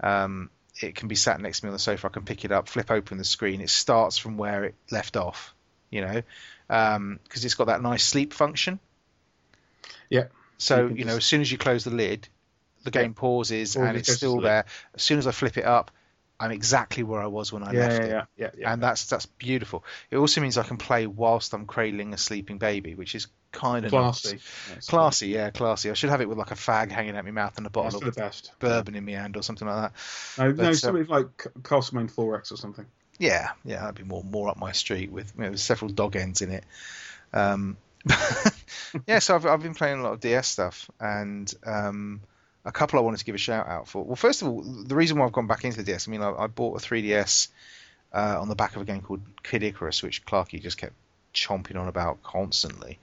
um, it can be sat next to me on the sofa. I can pick it up, flip open the screen. It starts from where it left off, you know, um, because it's got that nice sleep function. Yeah. So You you know, just- as soon as you close the lid, the game pauses Or and it's still sleep. there. As soon as I flip it up, I'm exactly where I was when I yeah, left yeah, it yeah, yeah, and that's that's beautiful. It also means I can play whilst I'm cradling a sleeping baby, which is kind of classy. That's Classy, yeah, classy. I should have it with like a fag hanging out my mouth and a That's bottle the of best. bourbon in my hand or something like that. No, no, But, uh, something like C- Castlemaine 4X or something. Yeah, yeah, that'd be more more up my street with you know, several dog ends in it. Um, yeah, so I've I've been playing a lot of DS stuff and um, a couple I wanted to give a shout out for. Well, first of all, the reason why I've gone back into the DS, I mean, I, I bought a 3DS uh, on the back of a game called Kid Icarus, which Clarky just kept chomping on about constantly.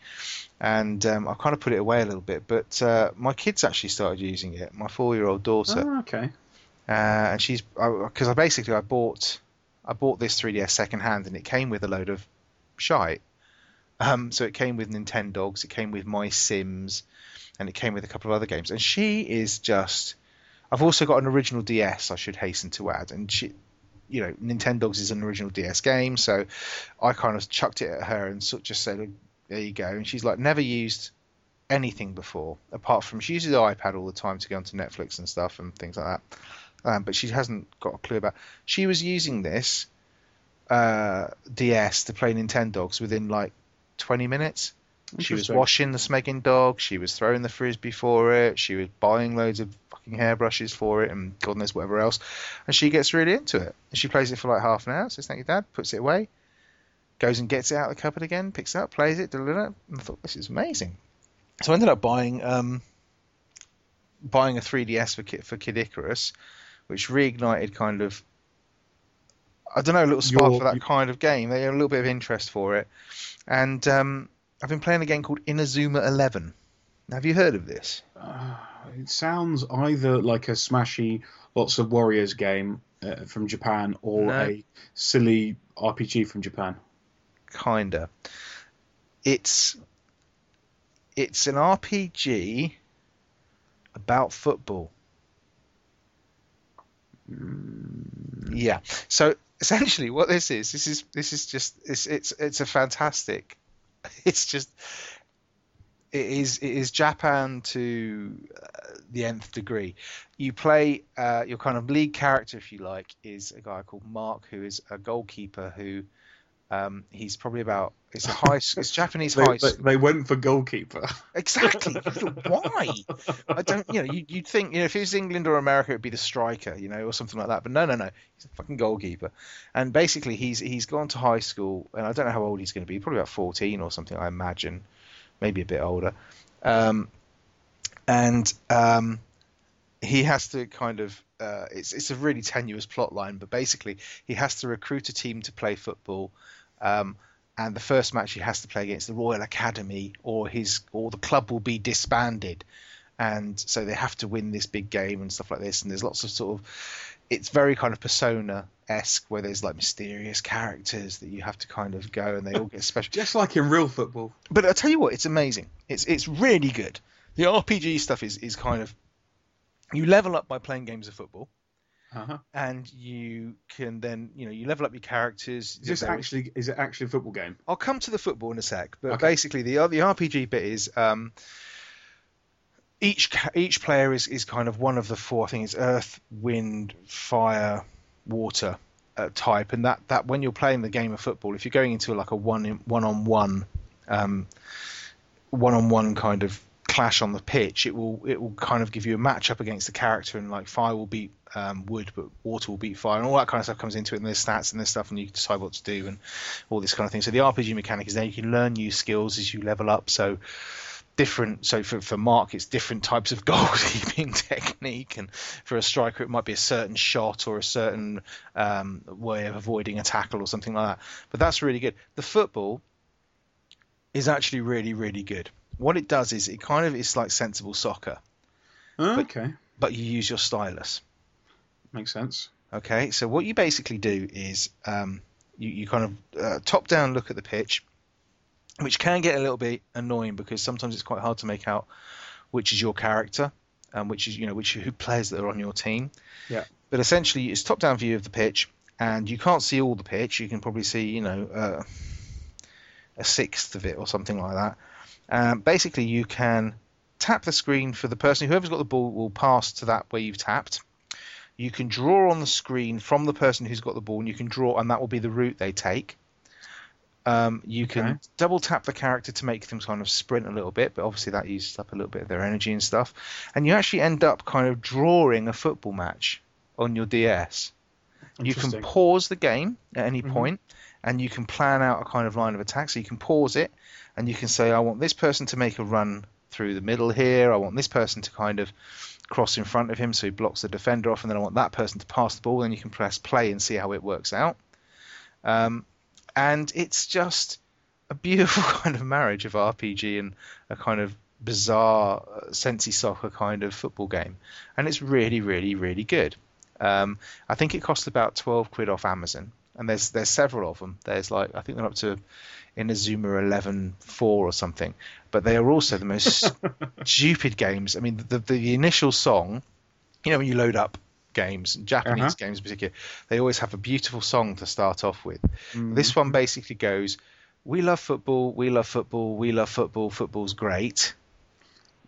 And um, I kind of put it away a little bit, but uh, my kids actually started using it. My four-year-old daughter, Oh, okay. uh, and she's because I, basically I bought I bought this 3DS secondhand, and it came with a load of shite. Um, so it came with Nintendogs, it came with My Sims, and it came with a couple of other games. And she is just. I've also got an original DS. I should hasten to add, and she, you know, Nintendogs is an original DS game, so I kind of chucked it at her and sort of just said, "There you go." And she's like, never used anything before, apart from she uses the iPad all the time to go onto Netflix and stuff and things like that. Um, but she hasn't got a clue about. She was using this uh, DS to play Nintendogs within like 20 minutes. She was washing the Smegging dog. She was throwing the frisbee for it. She was buying loads of fucking hairbrushes for it, and God knows whatever else. And she gets really into it. And she plays it for like half an hour. Says thank you, Dad. Puts it away. Goes and gets it out of the cupboard again. Picks it up, plays it. And I thought this is amazing. So I ended up buying um, buying a 3DS for Kid, for Kid Icarus, which reignited kind of I don't know a little spark Your- for that kind of game. They had a little bit of interest for it, and um, I've been playing a game called Inazuma Eleven. Have you heard of this? Uh, it sounds either like a smashy, lots of warriors game uh, from Japan or No. a silly RPG from Japan. kinda. It's it's an RPG about football. Yeah. So essentially, what this is, this is this is just it's it's it's a fantastic. It's just it is it is Japan to uh, the nth degree. You play uh, your kind of lead character, if you like, is a guy called Mark, who is a goalkeeper who um, he's probably about it's a high it's Japanese They, high they, they went for goalkeeper. Exactly. Why? I don't. You know, you, you'd think you know if it was England or America, it'd be the striker, you know, or something like that. But no, no, no. He's a fucking goalkeeper. And basically, he's he's gone to high school, and I don't know how old he's going to be. Probably about fourteen or something, I imagine, maybe a bit older. Um, and um, he has to kind of. Uh, it's it's a really tenuous plot line, but basically, he has to recruit a team to play football. Um, and the first match he has to play against the Royal Academy, or his or the club will be disbanded, and so they have to win this big game and stuff like this. And there's lots of sort of, it's very kind of Persona esque, where there's like mysterious characters that you have to kind of go, and they all get special. Just like in real football. But I tell you what, it's amazing. It's it's really good. The RPG stuff is is kind of, you level up by playing games of football Uh-huh. and you can then you know you level up your characters. Is this actually is it actually a football game? I'll come to the football in a sec, but Okay. basically the the RPG bit is um, each each player is, is kind of one of the four. I think it's Earth, Wind, Fire, Water uh, type, and that, that when you're playing the game of football, if you're going into like a one one on one one on one kind of clash on the pitch, it will it will kind of give you a matchup against the character, and like fire will beat um, wood, but water will beat fire, and all that kind of stuff comes into it, and there's stats and there's stuff, and you decide what to do, and all this kind of thing. So the RPG mechanic is there. You can learn new skills as you level up. So different. So for for Mark, it's different types of goalkeeping technique, and for a striker, it might be a certain shot or a certain um, way of avoiding a tackle or something like that. But that's really good. The football is actually really really good. What it does is it kind of is like sensible soccer, Oh, okay, but you use your stylus. makes sense. Okay, so what you basically do is um, you, you kind of uh, top down look at the pitch, which can get a little bit annoying because sometimes it's quite hard to make out which is your character and which is you know which who players that are on your team. Yeah. But essentially, it's top down view of the pitch, and you can't see all the pitch. You can probably see you know uh, a sixth of it or something like that. Um, basically, you can tap the screen for the person whoever's got the ball will pass to that where you've tapped. You can draw on the screen from the person who's got the ball, and you can draw, and that will be the route they take. Um, you can Okay. double tap the character to make them kind of sprint a little bit, but obviously that uses up a little bit of their energy and stuff. And you actually end up kind of drawing a football match on your DS. You can pause the game at any Mhm. point, and you can plan out a kind of line of attack. So you can pause it, and you can say, I want this person to make a run through the middle here. I want this person to kind of cross in front of him so he blocks the defender off, and then I want that person to pass the ball. Then you can press play and see how it works out. Um, and it's just a beautiful kind of marriage of RPG and a kind of bizarre uh, Sensi soccer kind of football game, and it's really, really, really good. Um, I think it costs about twelve quid off Amazon, and there's there's several of them. There's like I think they're up to Inazuma Eleven Four or something, but they are also the most stupid games. I mean, the, the the initial song, you know, when you load up games, Japanese Uh-huh. games in particular, they always have a beautiful song to start off with. Mm. This one basically goes, "We love football, we love football, we love football. Football's great."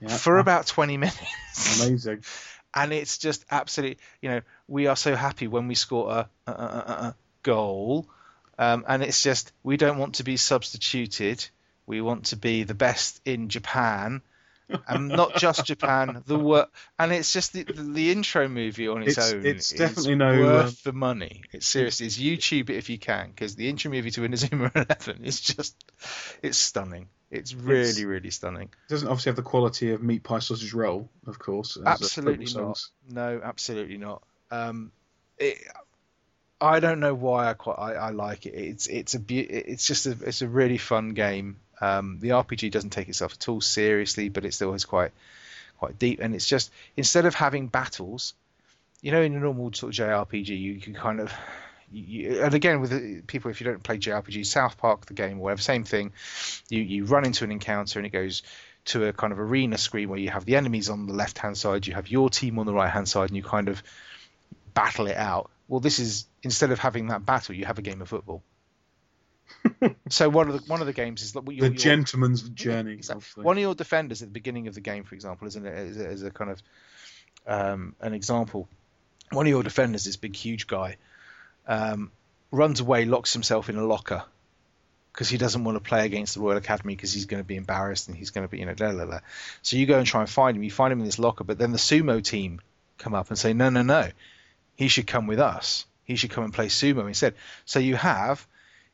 Yeah. For uh-huh. about twenty minutes, amazing. and it's just absolutely, you know, we are so happy when we score a, a, a, a goal, um, and it's just we don't want to be substituted. We want to be the best in Japan, and not just Japan. The wor- and it's just the, the, the intro movie on its, It's- own. it's is definitely no, worth um, the money. It's seriously, it's YouTube it if you can, because the intro movie to Inazuma Eleven is just, it's stunning. It's really, It's- really stunning. It doesn't obviously have the quality of meat pie sausage roll, of course. uh, Absolutely not. No, absolutely not. Um, it, I don't know why I quite I, I like it. It's it's a it's just a it's a really fun game. Um, the RPG doesn't take itself at all seriously, but it's still is quite quite deep. And it's just instead of having battles, you know, in a normal sort of JRPG, you can kind of You, and again, with people, if you don't play JRPG, South Park, the game, or whatever, same thing. You you run into an encounter and it goes to a kind of arena screen where you have the enemies on the left hand side, you have your team on the right hand side, and you kind of battle it out. Well, this is instead of having that battle, you have a game of football. so one of the one of the games is the your, gentleman's journey. Exactly. One of your defenders at the beginning of the game, for example, is, an, is, a, is a kind of um, an example. One of your defenders, this big huge guy, um, runs away, locks himself in a locker because he doesn't want to play against the Royal Academy because he's going to be embarrassed and he's going to be you know blah, blah, blah. So you go and try and find him. You find him in this locker, but then the sumo team come up and say, no, no, no, he should come with us. He should come and play sumo instead. So you have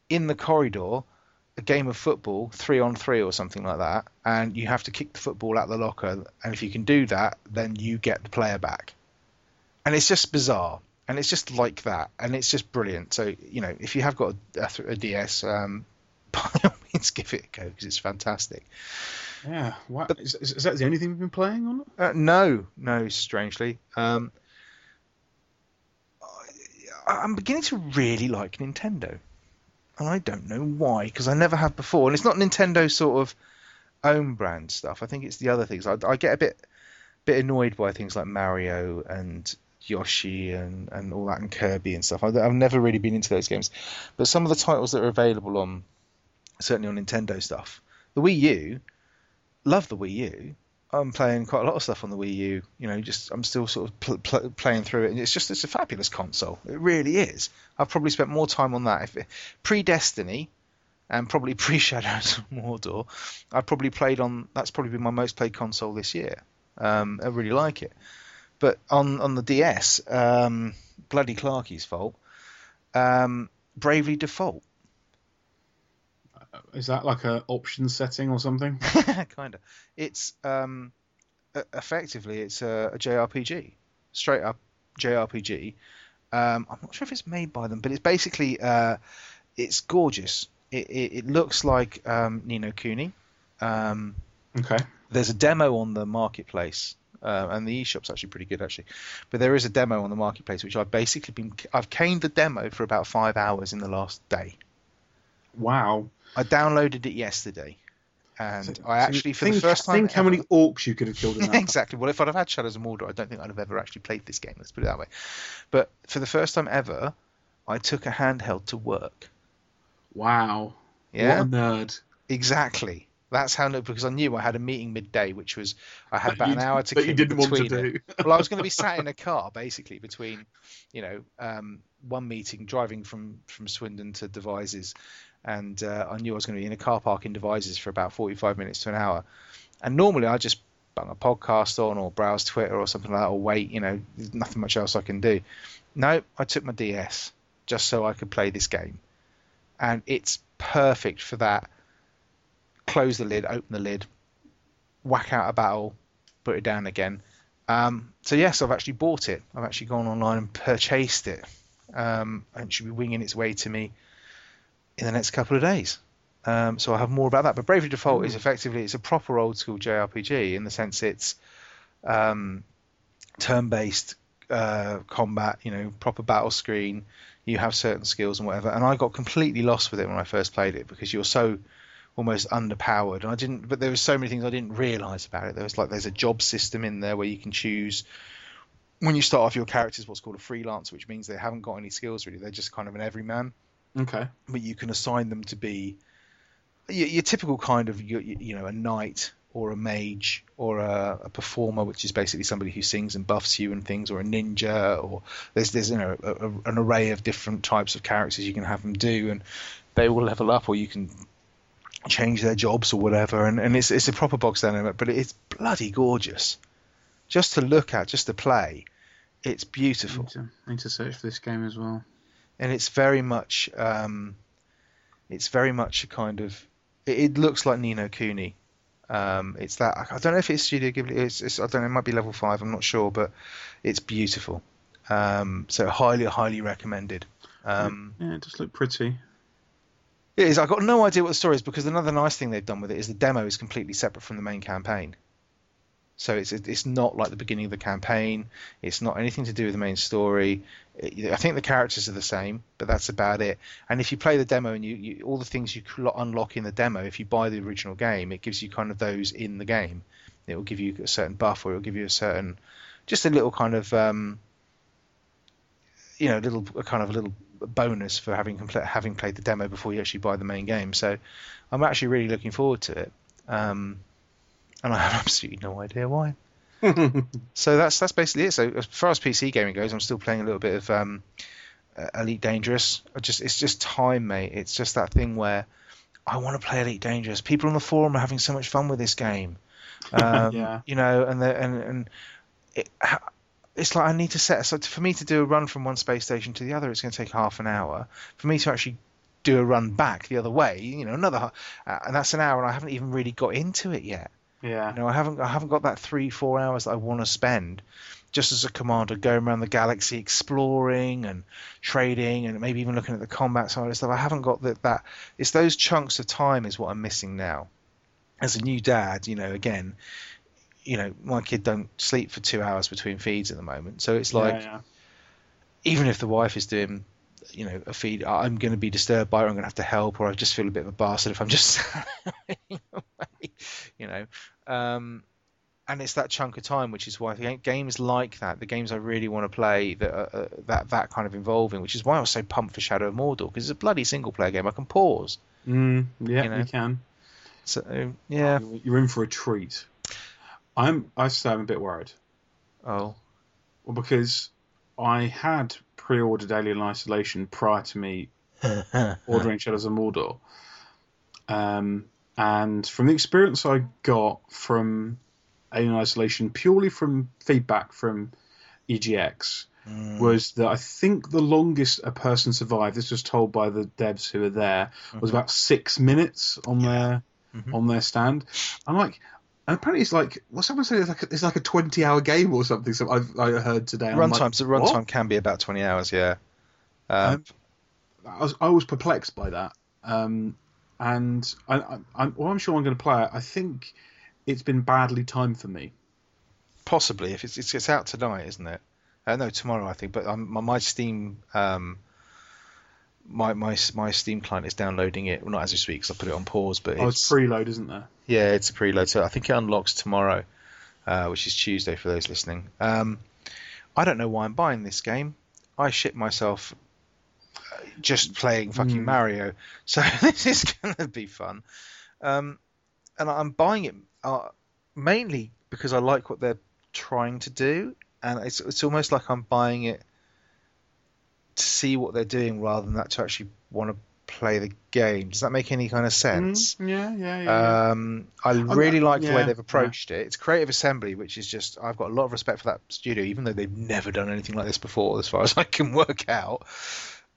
in the corridor a game of football, three on three or something like that, and you have to kick the football out the locker. And if you can do that, then you get the player back. And it's just bizarre, and it's just like that, and it's just brilliant. So you know, if you have got a, a, a DS, um, by all means give it a go because it's fantastic. Yeah, what but, is, is, that the only thing we've been playing on it? Uh, no, no, strangely. Um, I'm beginning to really like Nintendo and I don't know why because I never have before. And it's not Nintendo sort of own brand stuff. I think it's the other things. I, I get a bit bit annoyed by things like Mario and Yoshi and, and all that and Kirby and stuff. I, have never really been into those games, but some of the titles that are available on certainly on Nintendo stuff, the Wii U, love the Wii U. I'm playing quite a lot of stuff on the Wii U. You know, just I'm still sort of pl- pl- playing through it, and it's just it's a fabulous console. It really is. I've probably spent more time on that if pre Destiny and probably pre Shadows of Mordor. I've probably played on that's probably been my most played console this year. Um, I really like it. But on on the DS, um, bloody Clarky's fault. Um, Bravely Default is that like a option setting or something? kind of. It's um, effectively it's a, a JRPG, straight up JRPG. Um, I'm not sure if it's made by them, but it's basically uh, it's gorgeous. It, it, it looks like um, Ni no Kuni. Um, okay. There's a demo on the marketplace, uh, and the eShop's actually pretty good actually. But there is a demo on the marketplace which I've basically been I've caned the demo for about five hours in the last day. Wow. I downloaded it yesterday, and so, I actually for think, the first time think how many orcs you could have killed in that. exactly. Well, if I'd have had Shadows of Mordor, I don't think I'd have ever actually played this game. Let's put it that way. But for the first time ever, I took a handheld to work. Wow. Yeah. What a nerd. Exactly. That's how because I knew I had a meeting midday, which was I had about an hour to. But you didn't want to do. well, I was going to be sat in a car basically between, you know, um, one meeting driving from from Swindon to Devizes, and uh, I knew I was going to be in a car park in Devizes for about 45 minutes to an hour. And normally I just bung a podcast on or browse Twitter or something like that or wait, you know, there's nothing much else I can do. No, I took my DS just so I could play this game. And it's perfect for that. Close the lid, open the lid, whack out a battle, put it down again. Um, so yes, I've actually bought it. I've actually gone online and purchased it. Um, and it should be winging its way to me in the next couple of days. Um, so I'll have more about that. But Bravely Default mm. is effectively it's a proper old school JRPG in the sense it's um, turn-based uh, combat, you know, proper battle screen. You have certain skills and whatever. And I got completely lost with it when I first played it because you're so almost underpowered. And I didn't, but there were so many things I didn't realise about it. There was like there's a job system in there where you can choose when you start off your character is what's called a freelancer, which means they haven't got any skills really. They're just kind of an everyman. Okay. But you can assign them to be your, your typical kind of you, you know a knight or a mage or a, a, performer, which is basically somebody who sings and buffs you and things, or a ninja, or there's there's you know a, a, an array of different types of characters you can have them do, and they will level up, or you can change their jobs or whatever, and, and it's it's a proper box element, but it's bloody gorgeous, just to look at, just to play, it's beautiful. I need to, I need to search for this game as well and it's very much um, it's very much a kind of it, it looks like Ni no Kuni. Um, it's that I don't know if it's Studio Ghibli. It's, it's, I don't know. It might be level five. I'm not sure, but it's beautiful. Um, so highly, highly recommended. Um, yeah, it does look pretty. It is. I've got no idea what the story is because another nice thing they've done with it is the demo is completely separate from the main campaign. So it's it's not like the beginning of the campaign. It's not anything to do with the main story. I think the characters are the same, but that's about it. And if you play the demo and you, you all the things you unlock in the demo, if you buy the original game, it gives you kind of those in the game. It will give you a certain buff, or it will give you a certain, just a little kind of, um, you know, a little kind of a little bonus for having complete, having played the demo before you actually buy the main game. So I'm actually really looking forward to it. Um, and I have absolutely no idea why. so that's that's basically it. So as far as PC gaming goes, I'm still playing a little bit of um, uh, Elite Dangerous. I just it's just time, mate. It's just that thing where I want to play Elite Dangerous. People on the forum are having so much fun with this game. Um, yeah. You know, and the, and and it, it's like I need to set so for me to do a run from one space station to the other. It's going to take half an hour. For me to actually do a run back the other way, you know, another, uh, and that's an hour, and I haven't even really got into it yet. Yeah. You know, I haven't I haven't got that three four hours that I want to spend just as a commander going around the galaxy exploring and trading and maybe even looking at the combat side of stuff. I haven't got that that it's those chunks of time is what I'm missing now. As a new dad, you know, again, you know, my kid don't sleep for two hours between feeds at the moment, so it's like. Yeah, yeah. Even if the wife is doing you know a feed i'm going to be disturbed by it i'm going to have to help or i just feel a bit of a bastard if i'm just you know um, and it's that chunk of time which is why games like that the games i really want to play that uh, that that kind of involving which is why i was so pumped for shadow of mordor because it's a bloody single player game i can pause. Mm, yeah you, know? you, can. So yeah. You're in for a treat. I'm i still am a bit worried. Oh. Well because i had pre-ordered Alien Isolation prior to me ordering Shadows of Mordor. Um, and from the experience I got from Alien Isolation, purely from feedback from EGX, mm. was that I think the longest a person survived. This was told by the devs who were there. Mm-hmm. Was about six minutes on yeah. their mm-hmm. on their stand. I'm like, and apparently it's like what someone said it's like a, it's like a twenty hour game or something. So I've I heard today. Runtime like, so runtime can be about twenty hours. Yeah. Um, I was I was perplexed by that. Um, and I, I, well, I'm sure I'm going to play it. I think it's been badly timed for me. Possibly, if it's it's, it's out tonight, isn't it? Uh, no, tomorrow I think. But um, my, my Steam um, my my my Steam client is downloading it. Well, not as we speak because I put it on pause. But oh, it's, it's preload, isn't there? Yeah, it's a preload. So I think it unlocks tomorrow, uh, which is Tuesday for those listening. Um, I don't know why I'm buying this game. I shit myself uh, just playing fucking mm. Mario. So this is gonna be fun. Um, and I'm buying it uh, mainly because I like what they're trying to do, and it's it's almost like I'm buying it to see what they're doing rather than that to actually want to play the game. Does that make any kind of sense? Mm, yeah, yeah, yeah. Um, I really like yeah, the way they've approached yeah. it. It's Creative Assembly, which is just I've got a lot of respect for that studio, even though they've never done anything like this before, as far as I can work out.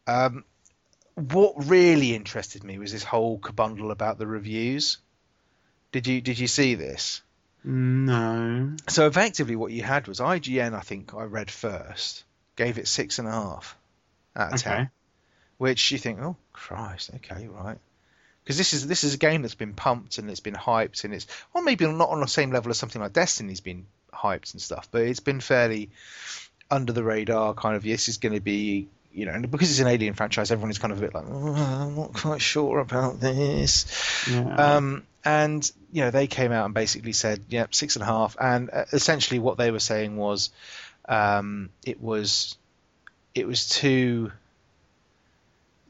Um, what really interested me was this whole cabundle about the reviews. Did you did you see this? No. So effectively, what you had was IGN. I think I read first gave it six and a half out of okay. ten, which you think, oh Christ, okay, right. Because this is this is a game that's been pumped and it's been hyped and it's well maybe not on the same level as something like Destiny's been hyped and stuff, but it's been fairly under the radar kind of. This is going to be you know, and because it's an Alien franchise, everyone is kind of a bit like, oh, I'm not quite sure about this. Yeah. Um, and you know, they came out and basically said, yeah, six and a half, and uh, essentially what they were saying was, um, it was it was too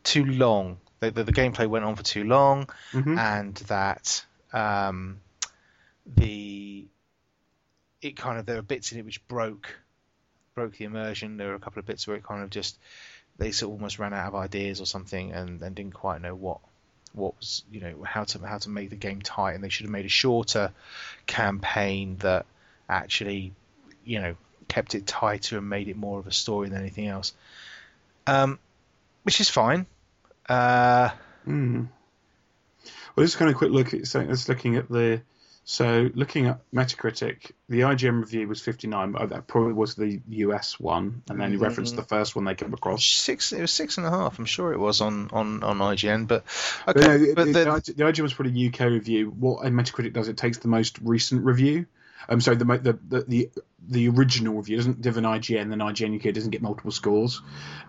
too long. The, the, the gameplay went on for too long, mm-hmm. and that um, the it kind of there were bits in it which broke broke the immersion. There were a couple of bits where it kind of just they sort of almost ran out of ideas or something, and, and didn't quite know what what was you know how to how to make the game tight, and they should have made a shorter campaign that actually you know kept it tighter and made it more of a story than anything else. Um, which is fine. Uh, mm. Well, just kind of quick look at so let's looking at the so looking at Metacritic, the IGN review was 59, but that probably was the US one, and then you mm-hmm. referenced the first one they came across. Six, it was six and a half. I'm sure it was on on, on IGN, but okay. But, no, but the, the, the, IGN was probably UK review. What Metacritic does, it takes the most recent review, Um, so the the the the, original review doesn't give an IGN, then IGN UK doesn't get multiple scores.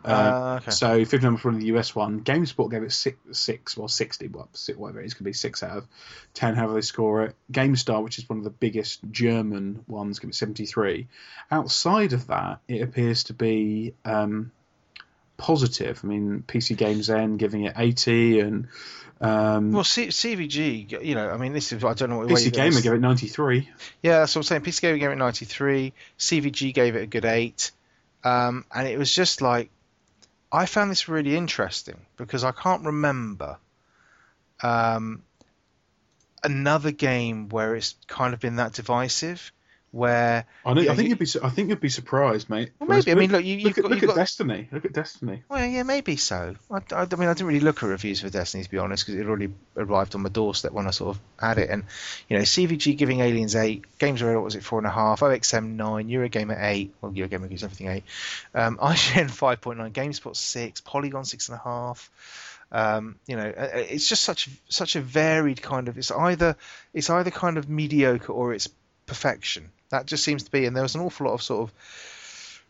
Uh, Uh, okay. So fifth number one of the US one, GameSpot gave it six, six well sixty, whatever it is, could be six out of ten. However they score it. GameStar, which is one of the biggest German ones, give it seventy three. Outside of that, it appears to be um, positive. I mean, PCGamesN giving it eighty, and um, Well, C- CVG, you know, I mean, this is I don't know what PC Gamer gave it ninety three. Yeah, that's what I'm saying. PC Gamer gave it 93. CVG gave it a good 8. Um, and it was just like, I found this really interesting because I can't remember um, another game where it's kind of been that divisive. Where, I, know, Yeah, I think you- you'd be. I think you'd be surprised, mate. well, maybe, I mean, look, you, you've look at, got, look you've at got Destiny. Look at Destiny. Well, yeah, maybe so. I, I, I mean, I didn't really look at reviews for Destiny to be honest, because it already arrived on my doorstep when I sort of had it. And you know, CVG giving Aliens eight, Games what was it four and a half, OXM nine, Eurogamer eight, well, Eurogamer gives everything eight, um, IGN five point nine, GameSpot six, Polygon six and a half. Um, you know, it's just such such a varied kind of. It's either it's either kind of mediocre or it's perfection. That just seems to be. And there was an awful lot of sort of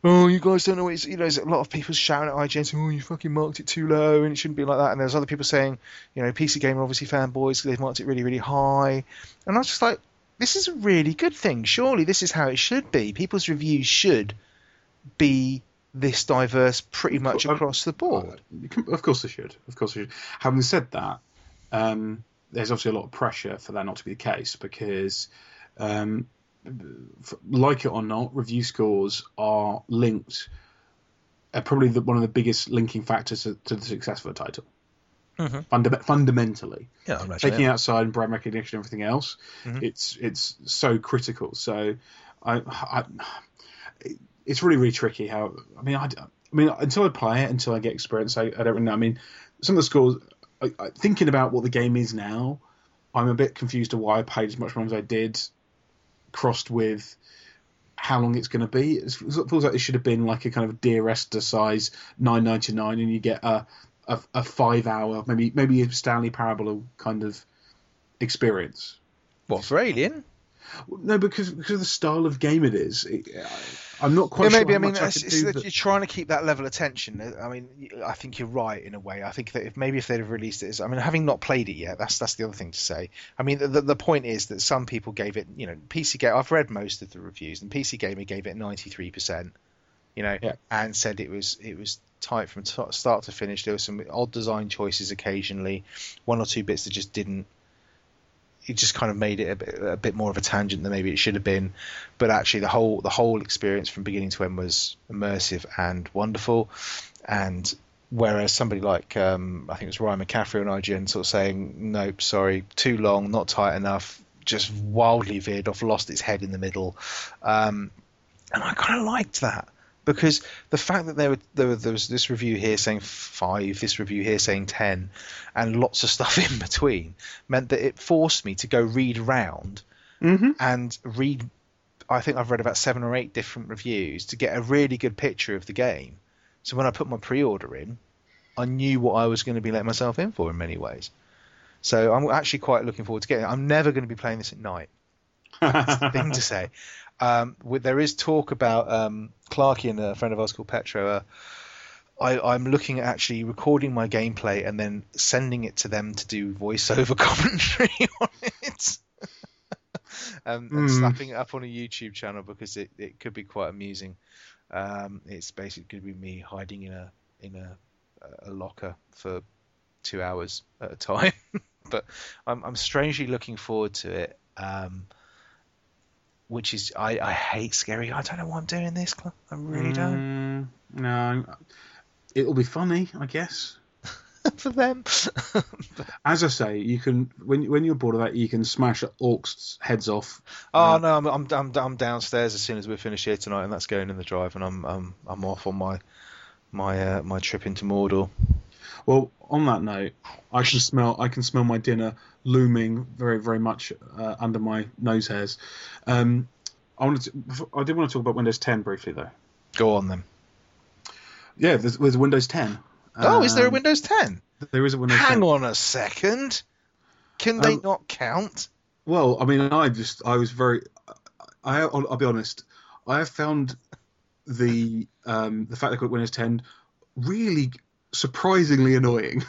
oh, you guys don't know what it's, you know, there's a lot of people shouting at IGN saying, oh, you fucking marked it too low and it shouldn't be like that. And there's other people saying, you know, PC Gamer obviously fanboys because they've marked it really, really high. And I was just like, this is a really good thing. Surely this is how it should be. People's reviews should be this diverse pretty much Um, across the board. Of course they should. Of course they should. Having said that, um, there's obviously a lot of pressure for that not to be the case because, um, like it or not, review scores are linked. Are probably the, one of the biggest linking factors to, to the success of a title. Mhm. Funda- fundamentally, Yeah, I'm taking outside and brand recognition and everything else, Mhm. it's it's so critical. So, I, I it's really really tricky. How I mean, I, I mean, until I play it, until I get experience, I, I don't really know. I mean, some of the scores. I, I, thinking about what the game is now, I'm a bit confused to why I paid as much money as I did, crossed with how long it's going to be. It feels like it should have been like a kind of Dear Esther size 9.99, and you get a a, a five hour, maybe maybe a Stanley Parable kind of experience. What, for Alien? No, because because of the style of game it is. It, I'm not quite Yeah, sure maybe. how I mean, I it's, could it's do that that- you're trying to keep that level of tension. I mean, I think you're right in a way. I think that if maybe if they'd have released it, as, I mean, having not played it yet, that's that's the other thing to say. I mean, the, the, the point is that some people gave it, you know, PC Gamer. I've read most of the reviews, and PC Gamer gave it 93 percent. You know, Yeah. and said it was it was tight from t- start to finish. There were some odd design choices occasionally, one or two bits that just didn't it just kind of made it a bit, a bit more of a tangent than maybe it should have been. But actually, the whole the whole experience from beginning to end was immersive and wonderful. And whereas somebody like um, I think it was Ryan McCaffrey on IGN sort of saying, "Nope, sorry, too long, not tight enough." Just wildly veered off, lost its head in the middle, um, and I kind of liked that because the fact that there, were, there, were, there was this review here saying five, this review here saying ten, and lots of stuff in between meant that it forced me to go read round Mhm. and read. I think I've read about seven or eight different reviews to get a really good picture of the game. So when I put my pre-order in, I knew what I was going to be letting myself in for in many ways. So I'm actually quite looking forward to getting it. I'm never going to be playing this at night That's the thing to say. Um, with, there is talk about um, Clarky and a friend of ours called Petro. Uh, I, I'm looking at actually recording my gameplay and then sending it to them to do voiceover commentary on it. um, and Hmm. slapping it up on a YouTube channel because it, it could be quite amusing. Um, it's basically going to be me hiding in a in a, a locker for two hours at a time. but I'm, I'm strangely looking forward to it. Um, which is I, I hate scary. I don't know why I'm doing this. I really don't. Mm, no, it'll be funny, I guess. For them. As I say, you can when when you're bored of that, you can smash orcs' heads off. oh Yeah. no, I'm, I'm I'm I'm downstairs as soon as we're finished here tonight, and that's going in the drive, and I'm I'm I'm off on my my uh, my trip into Mordor. Well, on that note, I can smell I can smell my dinner looming very very much uh, under my nose hairs. Um, I wanted to, I did want to talk about Windows 10 briefly though. Go on then. Yeah, there's, there's Windows 10. Oh, is there a Um, Windows 10? There is a Windows Hang 10. on a second. Can they Um, not count? Well, I mean, I just I was very I, I'll, I'll be honest. I have found the um, the fact that I've got Windows 10 really surprisingly annoying.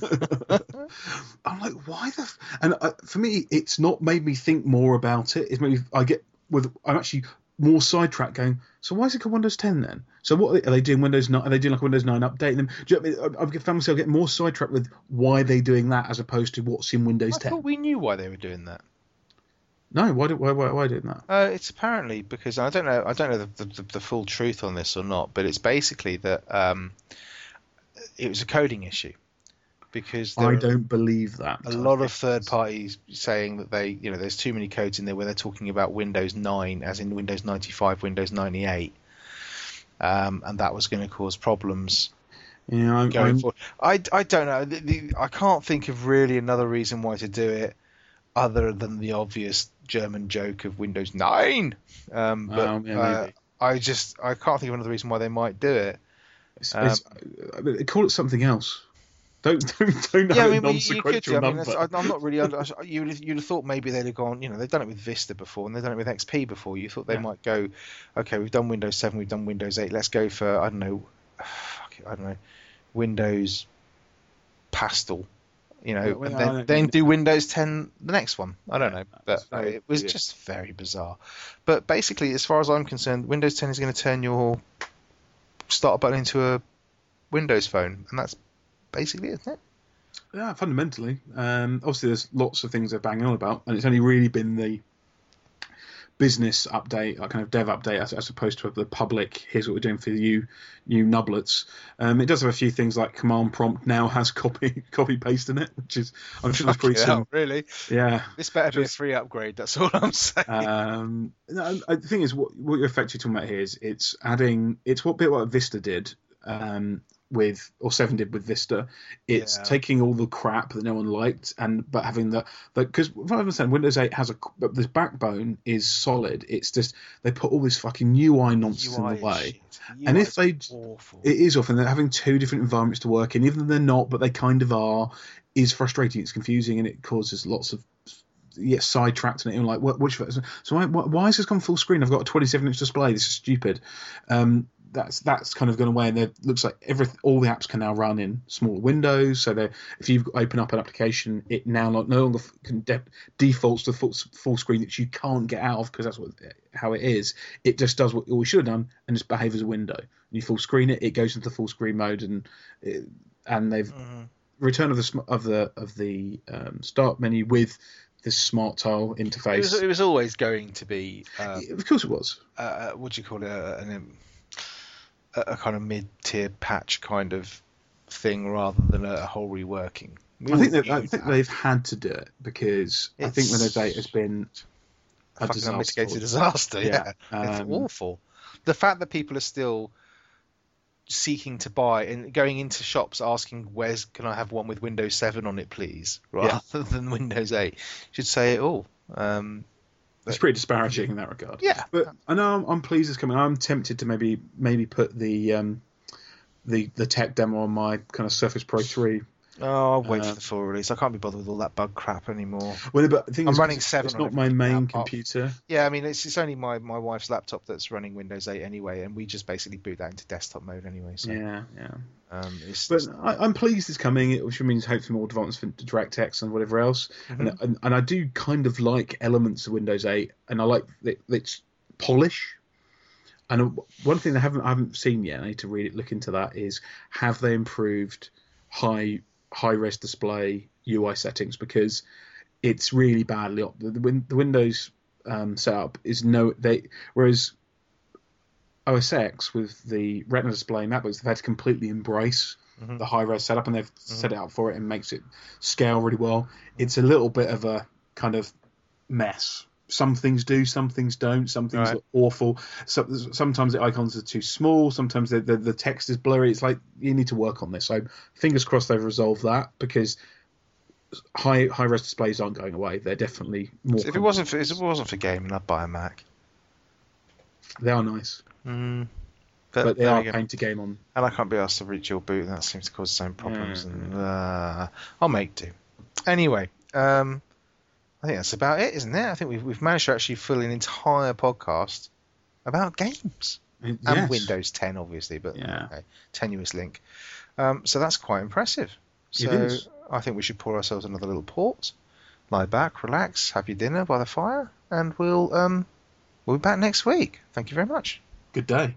I'm like, why the? F-? And uh, for me, it's not made me think more about it. It's made me. I get with. I'm actually more sidetracked. Going. So why is it called Windows 10 then? So what are they doing? Windows 9? Are they doing like a Windows 9 update? Them? Do you know what I mean? I've found myself getting more sidetracked with why they're doing that as opposed to what's in Windows I 10. thought we knew why they were doing that. No, why, do, why, why, why doing that? Uh, it's apparently because I don't know. I don't know the, the, the full truth on this or not, but it's basically that um, it was a coding issue because I don't believe that. a lot of third parties saying that they, you know, there's too many codes in there where they're talking about Windows 9, as in Windows 95, Windows 98, um, and that was going to cause problems Yeah, I'm, going I'm, forward. I, I don't know. The, the, I can't think of really another reason why to do it other than the obvious German joke of Windows 9. Um, but Um, yeah, uh. I just I can't think of another reason why they might do it. It's, um, it's, I mean, call it something else. Don't don't don't yeah, have I a mean, you, could non-sequential do. I mean, number. I'm not really. Under, you'd have, you'd have thought maybe they'd have gone. You know, they've done it with Vista before, and they've done it with XP before. You thought they Yeah. might go, okay, we've done Windows 7, we've done Windows 8. Let's go for I don't know, fuck it, I don't know, Windows Pastel. You know, Yeah, and then, then do Windows 10 the next one. I don't know, but it was just very bizarre. But basically, as far as I'm concerned, Windows 10 is going to turn your start button into a Windows phone, and that's basically it, isn't it? Yeah, fundamentally. Um, obviously, there's lots of things they're banging on about, and it's only really been the business update, like kind of dev update, as, as opposed to the public. Here's what we're doing for you, new nublets. Um, it does have a few things like command prompt now has copy copy paste in it, which is I'm sure there's probably Fucking some really? yeah. This better be a free upgrade. That's all I'm saying. Um, no, the thing is, what, what you're effectively talking about here is it's adding, it's what bit what Vista did um, with, or Seven did with Vista. It's Yeah. taking all the crap that no one liked, and but having the, because I understand, Windows 8 has a, but this backbone is solid. It's just they put all this fucking UI nonsense in the way. And if they- awful. It is often they're having two different environments to work in, even though they're not, but they kind of are. Is frustrating. It's confusing, and it causes lots of yeah sidetracked and it. And like, what, which so why, why, is this gone full screen? I've got a 27 inch display. This is stupid. Um, that's that's kind of gone away, and it looks like every all the apps can now run in smaller windows. So if you open up an application, it now not, no longer can de- defaults to full, full screen that you can't get out of because that's what how it is. It just does what we should have done and just behave as a window. You full screen it, it goes into full screen mode, and it, and they've Mhm. return of the of the of the um, start menu with this smart tile It interface. was, it was always going to be, uh, of course, it was. uh, what do you call it, uh, an, um, a, kind of mid-tier patch kind of thing rather than a, whole reworking. We I think that I think they've had to do it because I think Windows 8 has been a fucking disaster. unmitigated disaster. Yeah, Yeah, it's um, awful. The fact that people are still seeking to buy and going into shops asking, "Where's can I have one with Windows 7 on it, please?" rather than Windows 8, should say it all. Um, It's pretty disparaging in that regard. yeah, But I know I'm, I'm pleased it's coming. I'm tempted to maybe maybe put the um, the the tech demo on my kind of Surface Pro 3. Oh, I'll wait Uh, for the full release. I can't be bothered with all that bug crap anymore. Well, but the thing I'm is, running it's, seven It's not my main computer. Yeah, I mean, it's, it's only my, my wife's laptop that's running Windows 8 anyway, and we just basically boot that into desktop mode anyway. So Yeah, yeah. um, it's But I, I'm pleased it's coming, which means hopefully more advancement to DirectX and whatever else. Mhm. And, and and I do kind of like elements of Windows 8, and I like that it's polish. And one thing I haven't I haven't seen yet, I need to read it, look into that, is have they improved high high res display UI settings because it's really badly op- the, the, the Windows um, setup is no they whereas OS X with the Retina display and MacBooks they've had to completely embrace Mhm. the high res setup and they've set it up for it and makes it scale really well. It's a little bit of a kind of mess. Some things do, some things don't. Some things Right. look awful. So, sometimes the icons are too small. Sometimes the, the the text is blurry. It's like you need to work on this. So fingers crossed they've resolved that because high high res displays aren't going away. They're definitely more. if it wasn't for if it wasn't for gaming, I'd buy a Mac. they are nice, Mm. but they are we a go. pain to game on. And I can't be asked to reach your boot, and that seems to cause its own problems. Yeah. And uh, I'll make do. Anyway, um, I think that's about it, isn't it? I think we've we've managed to actually fill an entire podcast about games Yes. and Windows 10, obviously, but Yeah. okay, tenuous link. Um, so that's quite impressive. So. I think we should pour ourselves another little port, lie back, relax, have your dinner by the fire, and we'll um, we'll be back next week. Thank you very much. Good day.